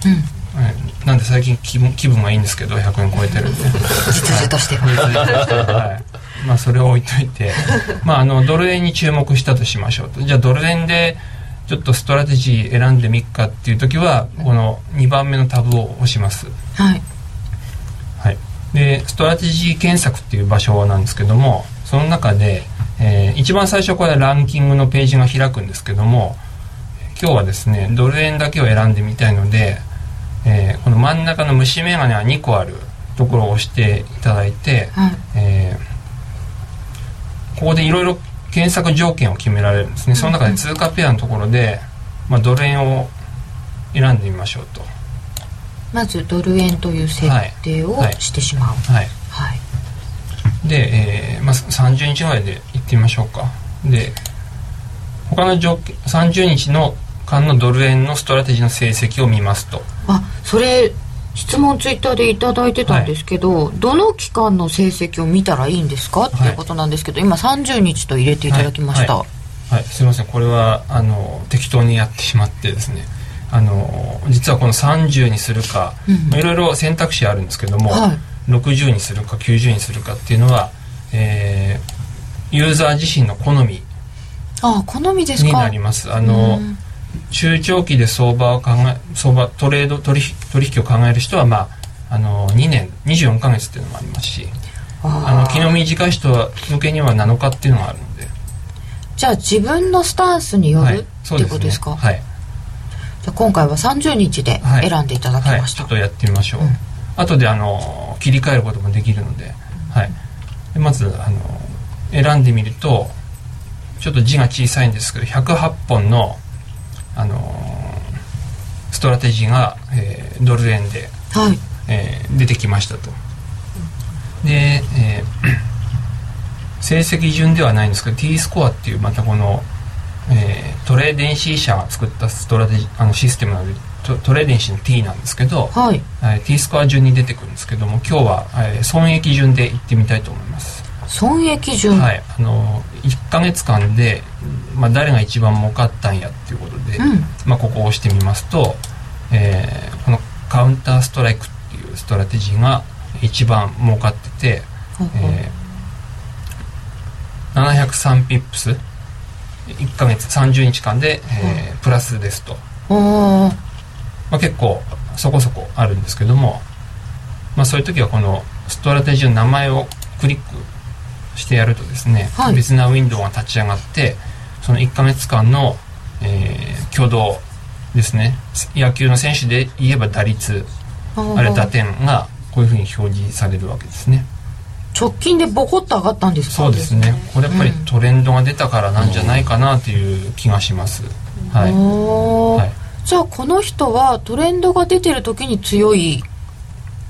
えーなんで最近気分気分がいいんですけど100円超えてるんで。実需としては。はい、まあそれを置いといて、まあ、あのドル円に注目したとしましょうと。じゃあドル円でちょっとストラテジー選んでみっかっていう時はこの2番目のタブを押します、はいはい、でストラテジー検索っていう場所なんですけどもその中で、えー一番最初これランキングのページが開くんですけども今日はですねドル円だけを選んでみたいので、えーこの真ん中の虫眼鏡が2個あるところを押していただいて、はい。えーここでいろいろ検索条件を決められるんですね。その中で通貨ペアのところで、まあ、ドル円を選んでみましょうとまずドル円という設定をはい。してしまう。はい。はい。で、えーまあ、30日ぐらいで行ってみましょうか。で他の条件30日の間のドル円のストラテジーの成績を見ますと。あそれ質問ツイッターでいただいてたんですけど、どの期間の成績を見たらいいんですか？っていうことなんですけど、今30日と入れていただきました、はい。はい、すいません。これはあの適当にやってしまってですねあの実はこの30にするか、まあいろいろ選択肢あるんですけども、はい。60にするか90にするかっていうのは、えーユーザー自身の好みあ好みですにかなります。あのうん。中長期で相場を考え相場トレード取引取引を考える人はまああの2年24ヶ月っていうのもありますしあの気の短い人向けには7日っていうのがあるので。じゃあ自分のスタンスによはいるっていうことですか、はいじゃあ今回は30日ではい。選んでいただきはいました、ちょっとやってみましょう、後であの切り替えることもできるので,、はい、でまずあの選んでみるとちょっと字が小さいんですけど108本のあのストラテジーが、えードル円で、はい。えー出てきましたと。で、えー 成績順ではないんですけど T スコアっていうまたこの、えートレーデンシー社が作ったストラテジあのシステムなのでトトレーデンシーの T なんですけど、はい。はい、T スコア順に出てくるんですけども今日は、えー損益順でいってみたいと思います、損益順、はい。あの1ヶ月間で、まあ、誰が一番儲かったんやっていうことで、うん。まあ、ここを押してみますと、えーこのカウンターストライクっていうストラテジーが一番儲かってて、ほうほう。えー703ピップス1ヶ月30日間で、えープラスですと、まあ、結構そこそこあるんですけども、まあ、そういう時はこのストラテジーの名前をクリックしてやるとですね、はい。別なウィンドウが立ち上がってその1ヶ月間の、えー挙動ですね。野球の選手で言えば打率あれ打点がこういうふうに表示されるわけですね直近でボコッと上がったんですか？そうですね。これやっぱりトレンドが出たからなんじゃないかなという気がします、はい、はい。じゃあこの人はトレンドが出てる時に強い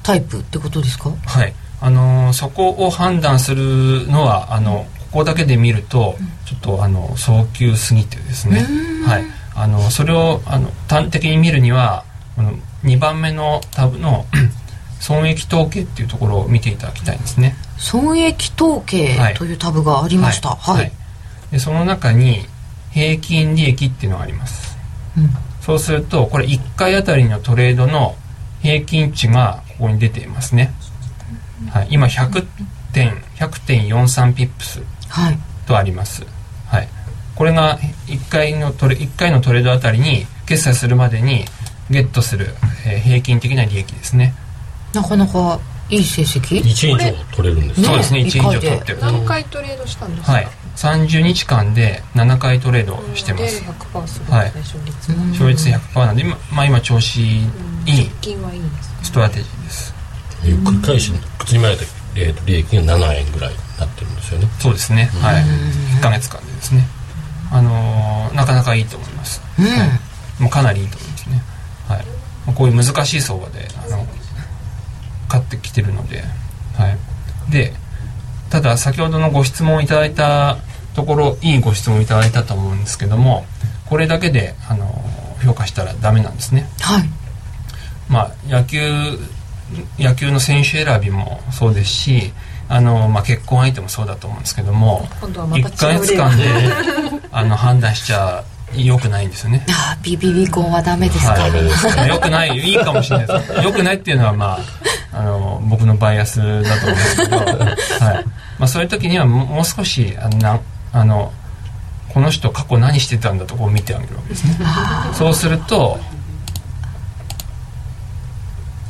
タイプってことですか？はい、あのーそこを判断するのはあのここだけで見るとちょっとあの早急すぎてですね、はい、あのそれをあの端的に見るにはこの2番目のタブの 損益統計っていうところを見ていただきたいんですね。損益統計はい。というタブがありました。はい、でその中に平均利益っていうのがあります、うん。そうするとこれ1回あたりのトレードの平均値がここに出ていますね、はい、今100点100.43ピップスはい。とあります、はい、これが1回のトレ1回のトレードあたりに決済するまでにゲットする、えー平均的な利益ですね。なかなかいい成績？1以上取れるんです。ねそうですね。1以一回で。上取って。る何回トレードしたんですか？はい。30日間で7回トレードしてまです100%するんですね、はい。勝率。が勝率100%なんで今,、まあ、今調子いい。直近はいいんですねストラテジーです繰り返し口に前で、えーと利益が7円ぐらいになってるんですよね。そうですね。はい。1ヶ月間でですね。あのーなかなかいいと思います、うんはい、もうかなりいいと思いますね。はい。まあこういう難しい相場であの買ってきてるのではい。でただ先ほどのご質問いただいたところいいご質問いただいたと思うんですけどもこれだけであの評価したらダメなんですね。はい。まあ、野球野球の選手選びもそうですしあの、まあ、結婚相手もそうだと思うんですけども今度はまた違う1ヶ月間であの判断しちゃ良くないんですよね。あービビビコンはダメですか、ダメですよくないいいかもしれないです。よくないっていうのはまああの僕のバイアスだと思うんですけど、はい。まあ、そういう時にはももう少しあのなあのこの人過去何してたんだとこう見てあげるわけですね。そうすると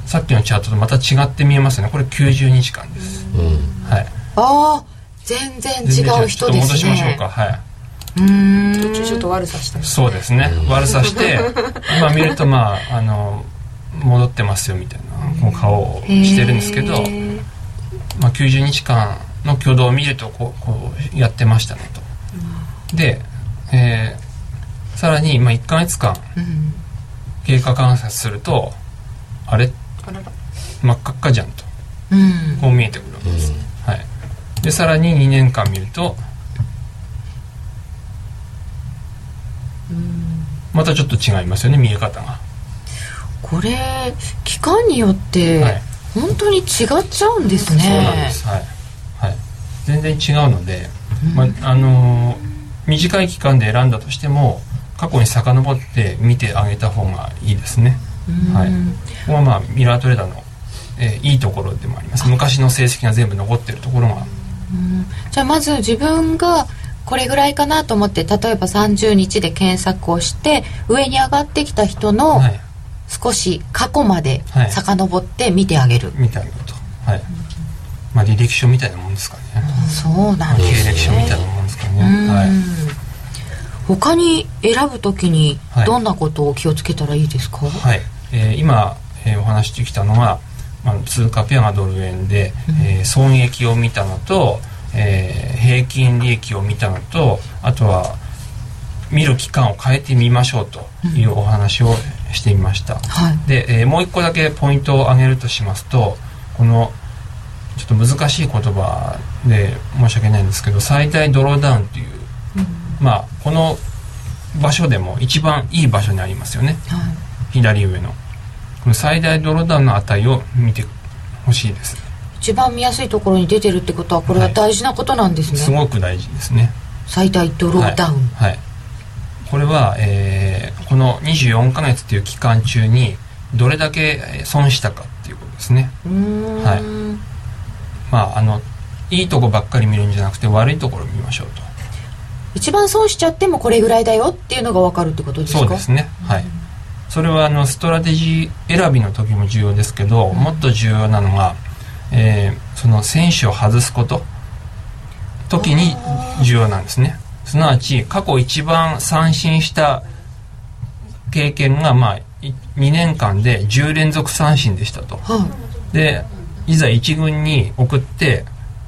さっきのチャートとまた違って見えますよね。これ90日間です、うん。はい。ああ全然違う人ですね。ちょっと戻しましょうか。はい途中ちょっと悪さしたりそうですね。悪さして 今見るとまああの戻ってますよみたいなこう顔をしてるんですけどまあ、90日間の挙動を見るとこうこうやってましたねと。で、えーさらに、まあ、1ヶ月間うん。経過観察するとあれ？真っ赤っかじゃんと。うん。こう見えてくるわけです、はい、でさらに2年間見るとまたちょっと違いますよね見え方が。これ期間によってはい。本当に違っちゃうんですね、そうなんです。はい、はい、全然違うので、まああのー短い期間で選んだとしても過去に遡って見てあげた方がいいですね、はい、ここはまあミラートレーダーの、えーいいところでもあります。昔の成績が全部残ってるところが。じゃあまず自分がこれぐらいかなと思って例えば30日で検索をして上に上がってきた人のはい。少し過去まではい。遡って見てあげる、見てあげると。はい。まあ履歴書みたいなもんですかね。そうなんで経すね。歴書みたいなもんですかね。うん。はい。他に選ぶときにはい。どんなことを気をつけたらいいですか、はい、えー今、えーお話してきたのは、まあ、通貨ペアがドル円で、えー損益を見たのと、えー平均利益を見たのとあとは見る期間を変えてみましょうというお話をしてみました、はい。で、えーもう一個だけポイントを挙げるとしますとこのちょっと難しい言葉で申し訳ないんですけど最大ドローダウンという、まあこの場所でも一番いい場所にありますよね。はい。左上の。この最大ドローダウンの値を見てほしいです一番見やすいところに出てるってことはこれは大事なことなんですね、すごく大事ですね。最大ドローダウン、はい、はい。これは、えーこの24ヶ月っていう期間中にどれだけえー損したかっていうことですね。はい。まああのいいとこばっかり見るんじゃなくて悪いところを見ましょうと。一番損しちゃってもこれぐらいだよっていうのが分かるってことですか？そうですね。はい。それはあのストラテジー選びの時も重要ですけど、もっと重要なのが、えーその選手を外すこと時に重要なんですね。すなわち過去一番三振した経験が、まあ、2年間で10連続三振でしたと。はい。でいざ一軍に送って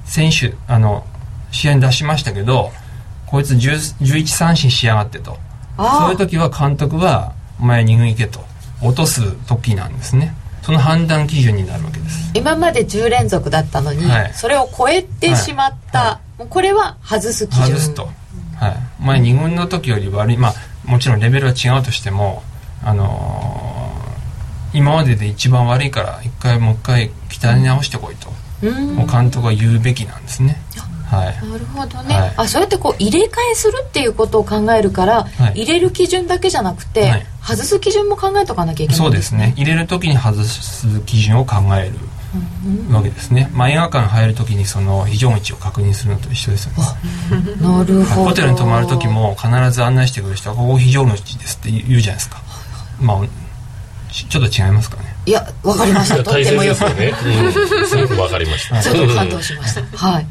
選手あの試合に出しましたけどこいつ10 11三振しやがってと。そういう時は監督は「お前2軍行け」と。落とす時なんですねその判断基準になるわけです。今まで10連続だったのに、はい。それを超えてしまった、はもうこれは外す基準。外すと、はい、お前2軍の時より悪い。まあもちろんレベルは違うとしてもあのー今までで一番悪いから一回もう一回鍛え直してこいと、うん。もう監督は言うべきなんですねはい。なるほどね、はい。あそうやってこう入れ替えするっていうことを考えるから、はい。入れる基準だけじゃなくて、はい。外す基準も考えとかなきゃいけないそうですね。入れる時に外す基準を考えるわけですね、まあ、映画館入る時にその非常口を確認するのと一緒ですよね。なるほど。ホテルに泊まる時も必ず案内してくる人は「ここ非常口です」って言うじゃないですか。まあちちょっと違いますかね。いやわかりました。とてもよく。ね。うん、すごくわかりました。ちょっと。感動しました。はい。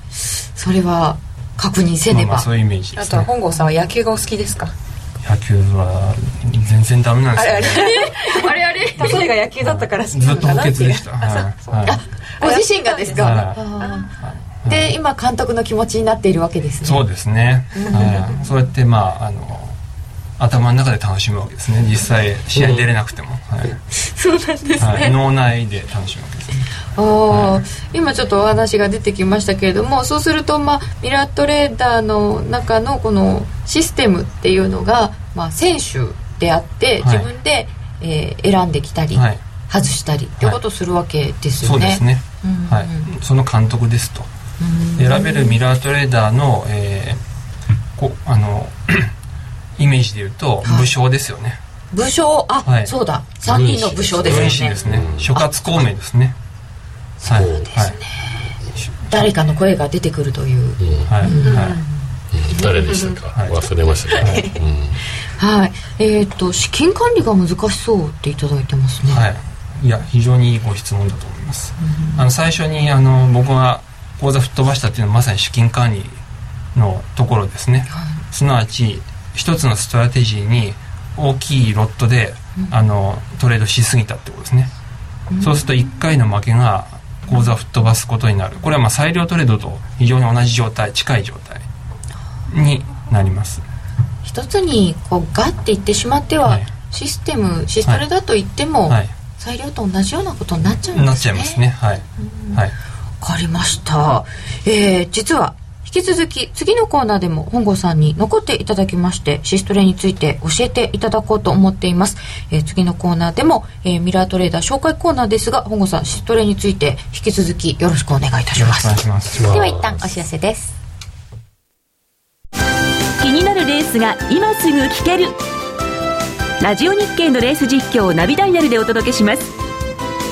それは確認せねば、まあまあそういうイメージであとは本郷さんは野球がお好きですか？野球は全然ダメなんですよ、ね、あれあれ？例えが野球だったからずっと補なのかなっていう。欠でした、はい。はい。ご自身がですか、で今監督の気持ちになっているわけですね。そうですね、はい、そうやってまああの頭の中で楽しむわけですね。実際試合に出れなくても、はい。そうなんですね、はい、脳内で楽しむわけです。ねあー。今ちょっとお話が出てきましたけれどもそうすると、まあ、ミラートレーダーの中のこのシステムっていうのが、まあ、選手であってはい。自分で、えー選んできたり、はい。外したりってことをするわけですよね。そうですね、うんはい、その監督ですと。選べるミラートレーダーの,、えーこあのイメージで言うと武将ですよね、武将？あ、はい。そうだ。3人の武将ですよね。軍師ですね。諸葛孔明ですね。はい。そうですはい。誰かの声が出てくるという。はい。はい。誰でしたか、はい。忘れましたね、はい。えっ、と資金管理が難しそうっていただいてますね、はい、いや非常にいいご質問だと思います、あの最初にあの僕が口座吹っ飛ばしたっていうのはまさに資金管理のところですね、すなわち一つのストラテジーに大きいロットで、あのトレードしすぎたってことですね。そうすると1回の負けが口座を吹っ飛ばすことになる。これはまあ裁量トレードと非常に同じ状態近い状態になります。一つにこうガッていってしまっては、はい。システムシストレだと言っても、はい。裁量と同じようなことになっちゃうんですね。なっちゃいますね。はい、はいわかりました。えー、実は、引き続き次のコーナーでも本郷さんに残っていただきましてシストレについて教えていただこうと思っています、えー次のコーナーでも、えーミラートレーダー紹介コーナーですが本郷さんシストレについて引き続きよろしくお願いいたします。よろしくお願いします。では一旦お知らせです。気になるレースが今すぐ聞ける。ラジオ日経のレース実況をナビダイヤルでお届けします。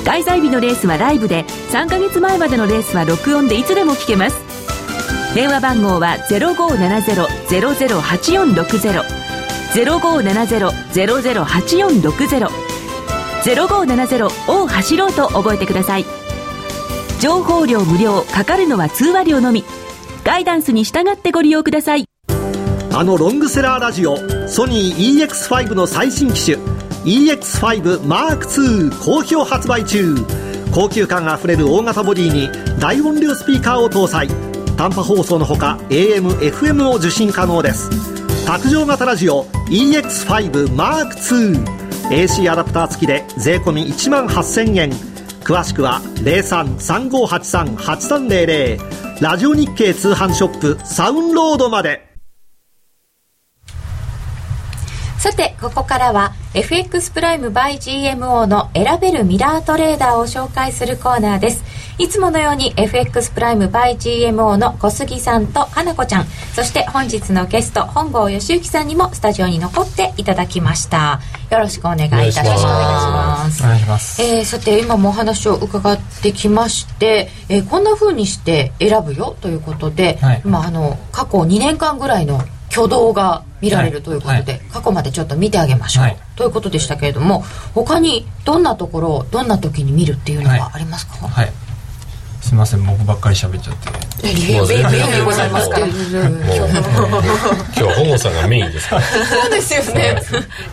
開催日のレースはライブで3ヶ月前までのレースは録音でいつでも聞けます電話番号は0570-008460 0570-008460 0570を走ろうと覚えてください。情報量無料かかるのは通話料のみ。ガイダンスに従ってご利用ください。あのロングセラーラジオソニー EX5 の最新機種。EX5M2 好評発売中。高級感あふれる大型ボディに大音量スピーカーを搭載。短波放送のほか AM、FM を受信可能です。卓上型ラジオ EX5M2 AC アダプター付きで税込1万8000円。詳しくは0335838300ラジオ日経通販ショップサウンロードまで。さてここからは FX プライム by GMO の選べるミラートレーダーを紹介するコーナーです。いつものように FX プライム by GMO の小杉さんと花子ちゃんそして本日のゲスト本郷義行さんにもスタジオに残っていただきました。よろしくお願いいたします。お願いします。えーさて今もお話を伺ってきまして、えーこんな風にして選ぶよということで、はい。まあ、あの過去2年間ぐらいの挙動が見られるということで、はい。過去までちょっと見てあげましょう、はい。ということでしたけれども他にどんなところをどんな時に見るっていうのがありますか、はい。すいません僕ばっかり喋っちゃって。いやいやございます今日は本郷さんがメインですからそうですよね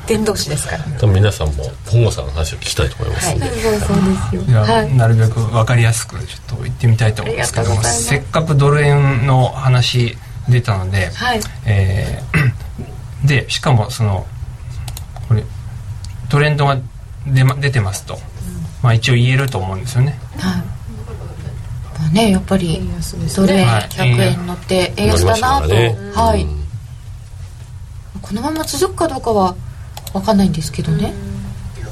伝道師ですから多分皆さんも本郷さんの話を聞きたいと思いますんで、そうですよいやはいなるべく分かりやすくちょっと言ってみたいと思うんですけどもせっかくドル円の話出たので、はい。えー でしかもそのこれトレンドが出,、ま、出てますと、まあ、一応言えると思うんですよね。はい。まあねやっぱりドル円はい。100円乗って円安。だなと、ね。はい、このまま続くかどうかは分かんないんですけどね。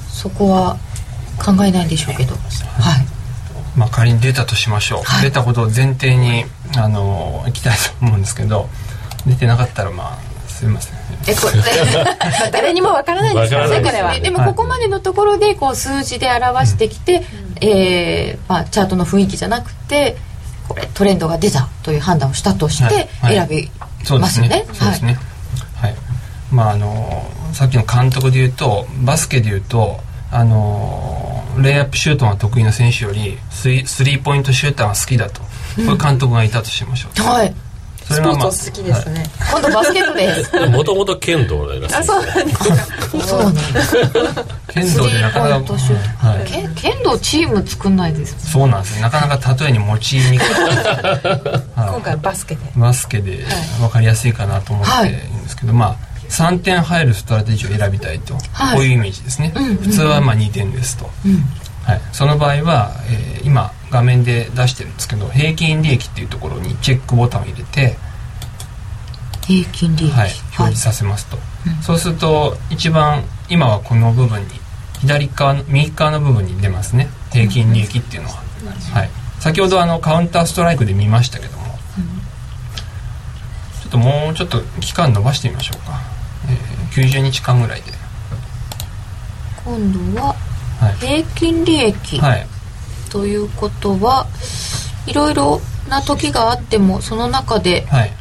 そこは考えないんでしょうけど。はいまあ、仮に出たとしましょう、はい。出たことを前提にあのいきたいと思うんですけど出てなかったらまあすいません。えこれ 誰にもわからないんですかねこれは。ででもここまでのところでこう数字で表してきて、えーまあ、チャートの雰囲気じゃなくてこれトレンドが出たという判断をしたとしてはい。はい。選びますすよね。そうですね。はい、まああのさっきの監督で言うとバスケで言うとあのレイアップシュートが得意な選手よりスリスリーポイントシューターが好きだと、こういう監督がいたとしましょう、はい、それがまあスポーツ好きですね、今度バスケットです。もともと剣道らしいですそうなんですかそうなんです。剣道でなかなかはい。け剣道チーム作んないです。そうなんですね。なかなか例えに用いにくい、はい。今回はバスケで。バスケで分かりやすいかなと思っているんですけど、まあ3点入るストラテジーを選びたいと、はい。こういうイメージですね、うんうんうん。普通はまあ2点です。と、うん。はい、その場合は、えー今画面で出してるんですけど平均利益っていうところにチェックボタンを入れて、平均利益。はい、表示させますと、そうすると一番今はこの部分に左側の右側の部分に出ますね。平均利益っていうのは、はい、先ほどあのカウンターストライクで見ましたけども、ちょっともうちょっと期間伸ばしてみましょうか、えー90日間ぐらいで。今度ははい、平均利益はい、ということは、いろいろな時があってもその中ではい、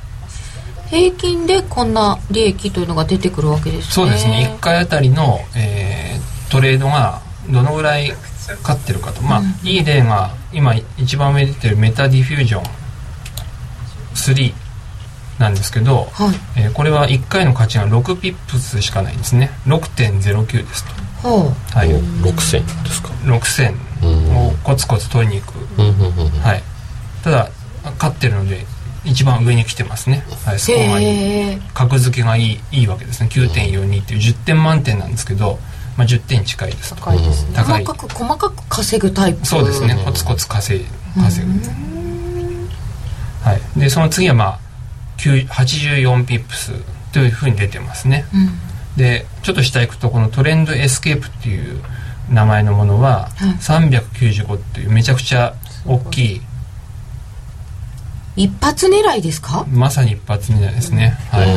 平均でこんな利益というのが出てくるわけですね。そうですね。1回あたりの、えートレードがどのぐらい勝ってるかと。まあ、いい例が今一番上に出てるメタディフュージョン3なんですけど、はい。えーこれは1回の勝ちが6ピップスしかないんですね。6.09ですと。はい、6000ですか。6000うん。をコツコツ取りに行く、はい、ただ勝ってるので一番上に来てますね、はい、スコアが格付けがいいいいわけですね。9.42っていう10点満点なんですけど、まあ、10点近いですと。高いですね。高い。細かく細かく稼ぐタイプ。そうですね。コツコツ稼い稼ぐ。はい。でその次はまあ9 84ピップスというふうに出てますね、でちょっと下行くとこのトレンドエスケープっていう名前のものは395っていうめちゃくちゃ大きい。一発狙いですか？まさに一発目ですね。はい、はい。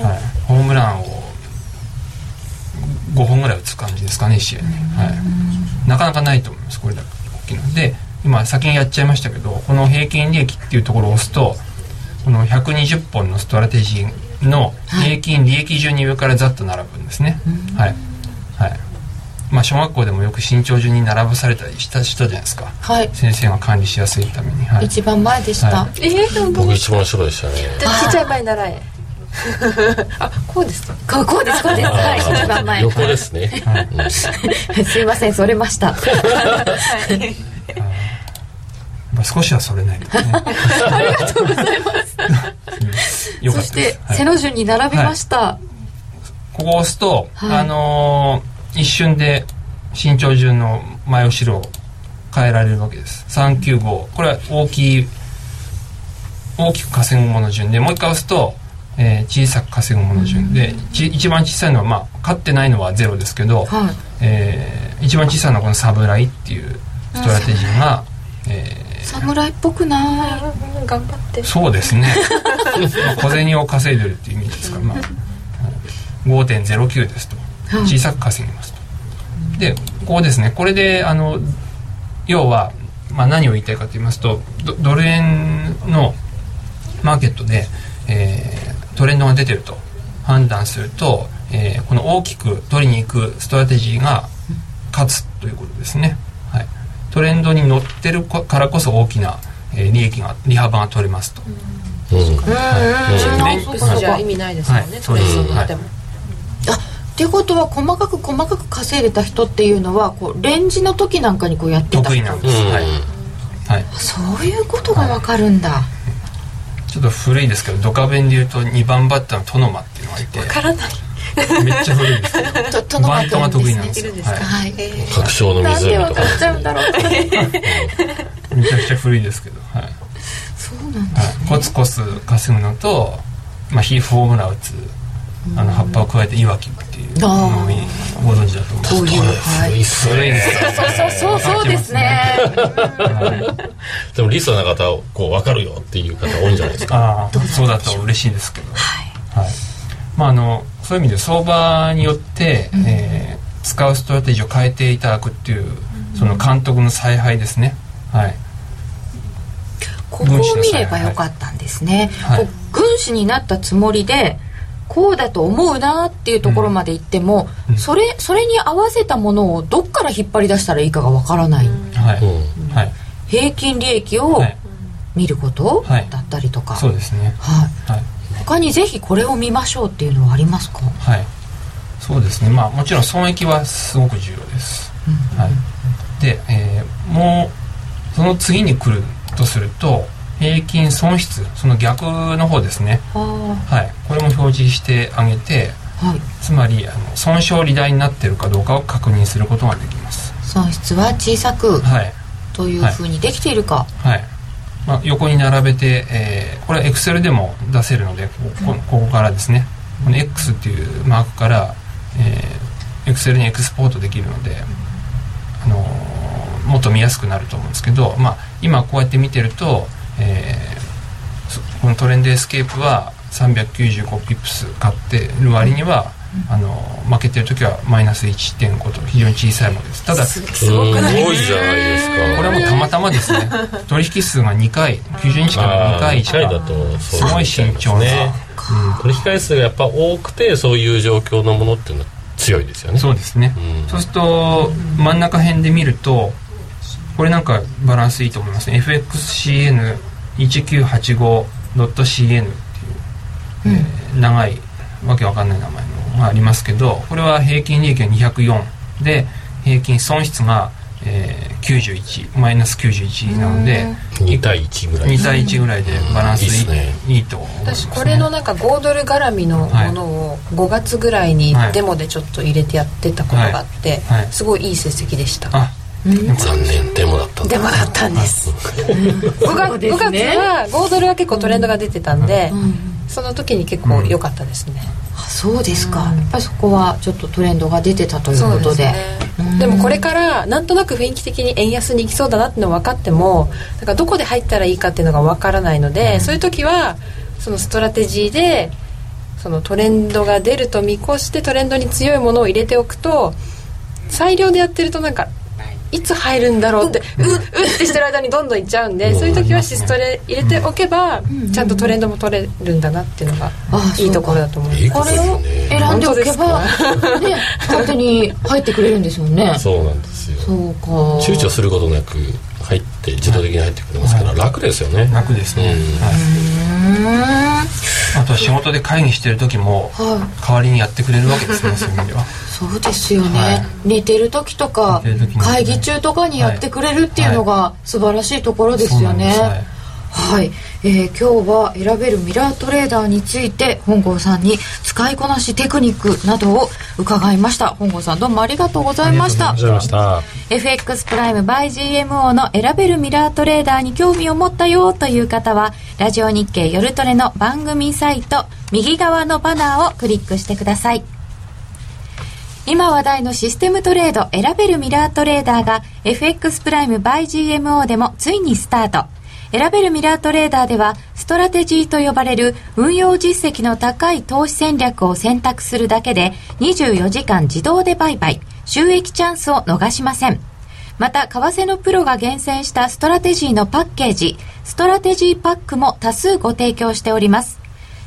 はい、ホームランを5本ぐらい打つ感じですかね1試合に、はい、なかなかないと思いますこれだけ大きいの。で今先にやっちゃいましたけどこの平均利益っていうところを押すとこの120本のストラテジーの平均利益順に上からざっと並ぶんですね、はい。はい。まあ小学校でもよく身長順に並ばされたりしたしたじゃないですか。はい。先生が管理しやすいために、はい、一番前でした、はい。えー、僕一番後ろでしたね。ちっちゃい前習え。あこうですか？こうこうですこうですはい一番前。横ですね、すいませんそれました。まあ少しはそれないとね。ありがとうございます。よ かそしてはい。背の順に並びました、ここを押すと、はい。あのー一瞬で身長順の前後ろを変えられるわけです。395これは大きい大きく稼ぐもの順でもう一回押すと、えー小さく稼ぐもの順。で、ち一番小さいのはまあ勝ってないのはゼロですけど、はい。えー一番小さいのはこの侍っていうストラテジーが、えー侍っぽくない。うん頑張って。そうですね。まあ小銭を稼いでるっていう意味ですか。ら、まあ、5.09ですと。小さく稼ぎますと。でここですね。これであの要は、まあ、何を言いたいかと言いますとドドル円のマーケットで、えートレンドが出てると判断すると、えーこの大きく取りに行くストラテジーが勝つということですね、はい、トレンドに乗ってるこからこそ大きな、えー利益が利幅が取れますと、うん。はい。じゃあ意味ないですもんね、はい。トレンドに乗っても、あっていうことは細かく細かく稼いでた人っていうのはこうレンジの時なんかにこうやってた人。得意なんです、はい。はい、そういうことがわかるんだ、ちょっと古いですけどドカベンでいうと2番バッターのトノマっていうのがいて。わからないめっちゃ古いですよととのまバントが得意なんでですすよはい。確証のなんで湖とか。わかっちゃうんだろうめちゃくちゃ古いですけど、はい。そうなんだはい、コツコツ稼ぐのと、まあ、ヒーフホームラン打つあの葉っぱを加えていわきっていうのをご存知だと思います古いですよ。そうそうそうそうですね。でもリストな方をこう分かるよっていう方多いんじゃないですか？ああそうだと嬉しいですけど、はい。まあ、あのそういう意味で相場によって、えー使うストラテジーを変えていただくっていうその監督の采配ですね、はい、ここを見ればよかったんですね、はい。こう軍師になったつもりでこうだと思うなっていうところまで行っても、うん。それそれに合わせたものをどっから引っ張り出したらいいかがわからない、はい。うん。はい。平均利益をはい。見ることはい。だったりとか、そうですね。はい。はい他にぜひこれを見ましょうっていうのはありますか？はい。そうですね。まあもちろん損益はすごく重要です、はい、で、えーもうその次に来るとすると平均損失その逆の方ですね。あはい。これも表示してあげてあはい。つまりあの損傷利大になってるかどうかを確認することができます。損失は小さくはい。というふうにできているか、はい、まあ、横に並べて、えーこれは Excel でも出せるのでここここからですね。この X っていうマークから、えー Excel にエクスポートできるので、あのーもっと見やすくなると思うんですけど、まあ、今こうやって見てると、えーこのトレンドエスケープは395ピップス勝ってる割には、あのー負けてる時はマイナス1.5と非常に小さいものです。ただすごいじゃないですか？これはもうたまたまですね。取引数が2回90日から2回し回だかとすごい慎重な、ね、うん、取引回数がやっぱ多くてそういう状況のものっていうのは強いですよね。そうですね、うん。そうすると真ん中辺で見るとこれなんかバランスいいと思いますね。FXCN1985.cn っていう、えー長いわけわかんない名前のがありますけどこれは平均利益が204で平均損失がえー91マイナス91なので2対1ぐらい。2対1ぐらいでバランスいいいいね。いいと思いますね。私これのなんか5ドル絡みのものを5月ぐらいにはいデモでちょっと入れてやってたことがあってはい。はい。すごいいい成績でした。あ残念デモだったデモだったんです。5月そうです ,5 月ねは5ドルは結構トレンドが出てたんでその時に結構良かったですね。あそうですか、やっぱりそこはちょっとトレンドが出てたということで。でもこれからなんとなく雰囲気的に円安に行きそうだなっていうの分かってもだからどこで入ったらいいかっていうのが分からないので、そういう時はそのストラテジーでそのトレンドが出ると見越してトレンドに強いものを入れておくと裁量でやってるとなんかいつ入るんだろうってううってしてる間にどんどんいっちゃうんでそういう時はシストレ入れておけばちゃんとトレンドも取れるんだなっていうのがあいいところだと思います。これを選んでおけば本ね勝手に入ってくれるんですもんね。そうなんですよ。そうか。躊躇することなく入って自動的に入ってくれますから楽ですよね。楽ですね、うん。はい、あとは仕事で会議してる時もは代わりにやってくれるわけですねそういう意味では。そうですよね、はい。寝てる時とか寝てる時に会議中とかにやってくれるっていうのが素晴らしいところですよね。そうなんですはい、えー今日は選べるミラートレーダーについて本郷さんに使いこなしテクニックなどを伺いました。本郷さんどうもありがとうございました。ありがとうございました。FX プライム by GMO の選べるミラートレーダーに興味を持ったよという方はラジオ日経夜トレの番組サイト右側のバナーをクリックしてください。今話題のシステムトレード選べるミラートレーダーが FX プライム by GMO でもついにスタート選べるミラートレーダーではストラテジーと呼ばれる運用実績の高い投資戦略を選択するだけで24時間自動で売買。収益チャンスを逃しません。また為替のプロが厳選したストラテジーのパッケージストラテジーパックも多数ご提供しております。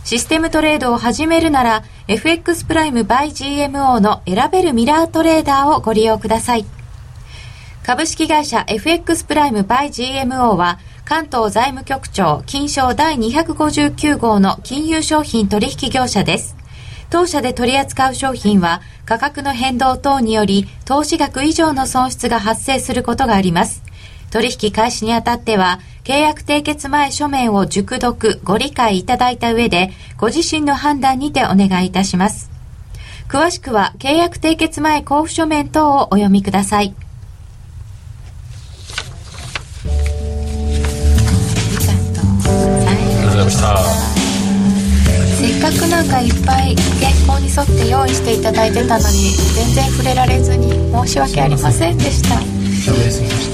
システムトレードを始めるなら FX プライム by GMO の選べるミラートレーダーをご利用ください。株式会社 FX プライム by GMO は関東財務局長金賞第259号の金融商品取引業者です。当社で取り扱う商品は価格の変動等により投資額以上の損失が発生することがあります。取引開始にあたっては契約締結前書面を熟読ご理解いただいた上でご自身の判断にてお願いいたします。詳しくは契約締結前交付書面等をお読みください。ざいました。せっかくなんかいっぱい原稿に沿って用意していただいてたのに全然触れられずに申し訳ありませんでした。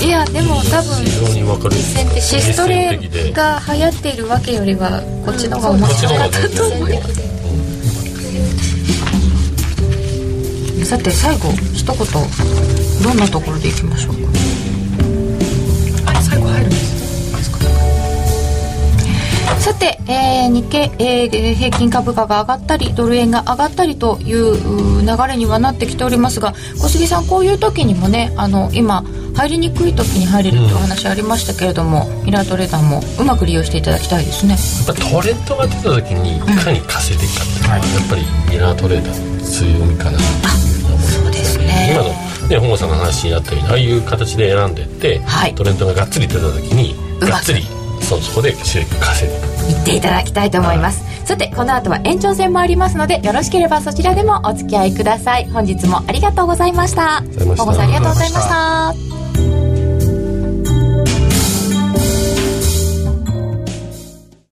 いやでも多分非常にわかる。実践的シストレが流行っているわけよりはこっちの方が面白かった。こっちの方が全然さて最後一言どんなところでいきましょうか？さて、えー日経、えー平均株価が上がったりドル円が上がったりというう流れにはなってきておりますが小杉さんこういう時にもねあの今入りにくい時に入れるというお話ありましたけれども、ミラートレーダーもうまく利用していただきたいですね。やっぱトレンドが出た時にいかに稼いでいくかっていうのはやっぱりミラートレーダーの強みかな。というふうに思いますそうですね。今のね本郷さんの話にあったようにああいう形で選んでって、はい。トレンドががっつり出た時にがっつりそうそこで収益を稼いでいく言っていただきたいと思います。さてこの後は延長戦もありますのでよろしければそちらでもお付き合いください。本日もありがとうございました。りがとうございました。保護さんありがとうございました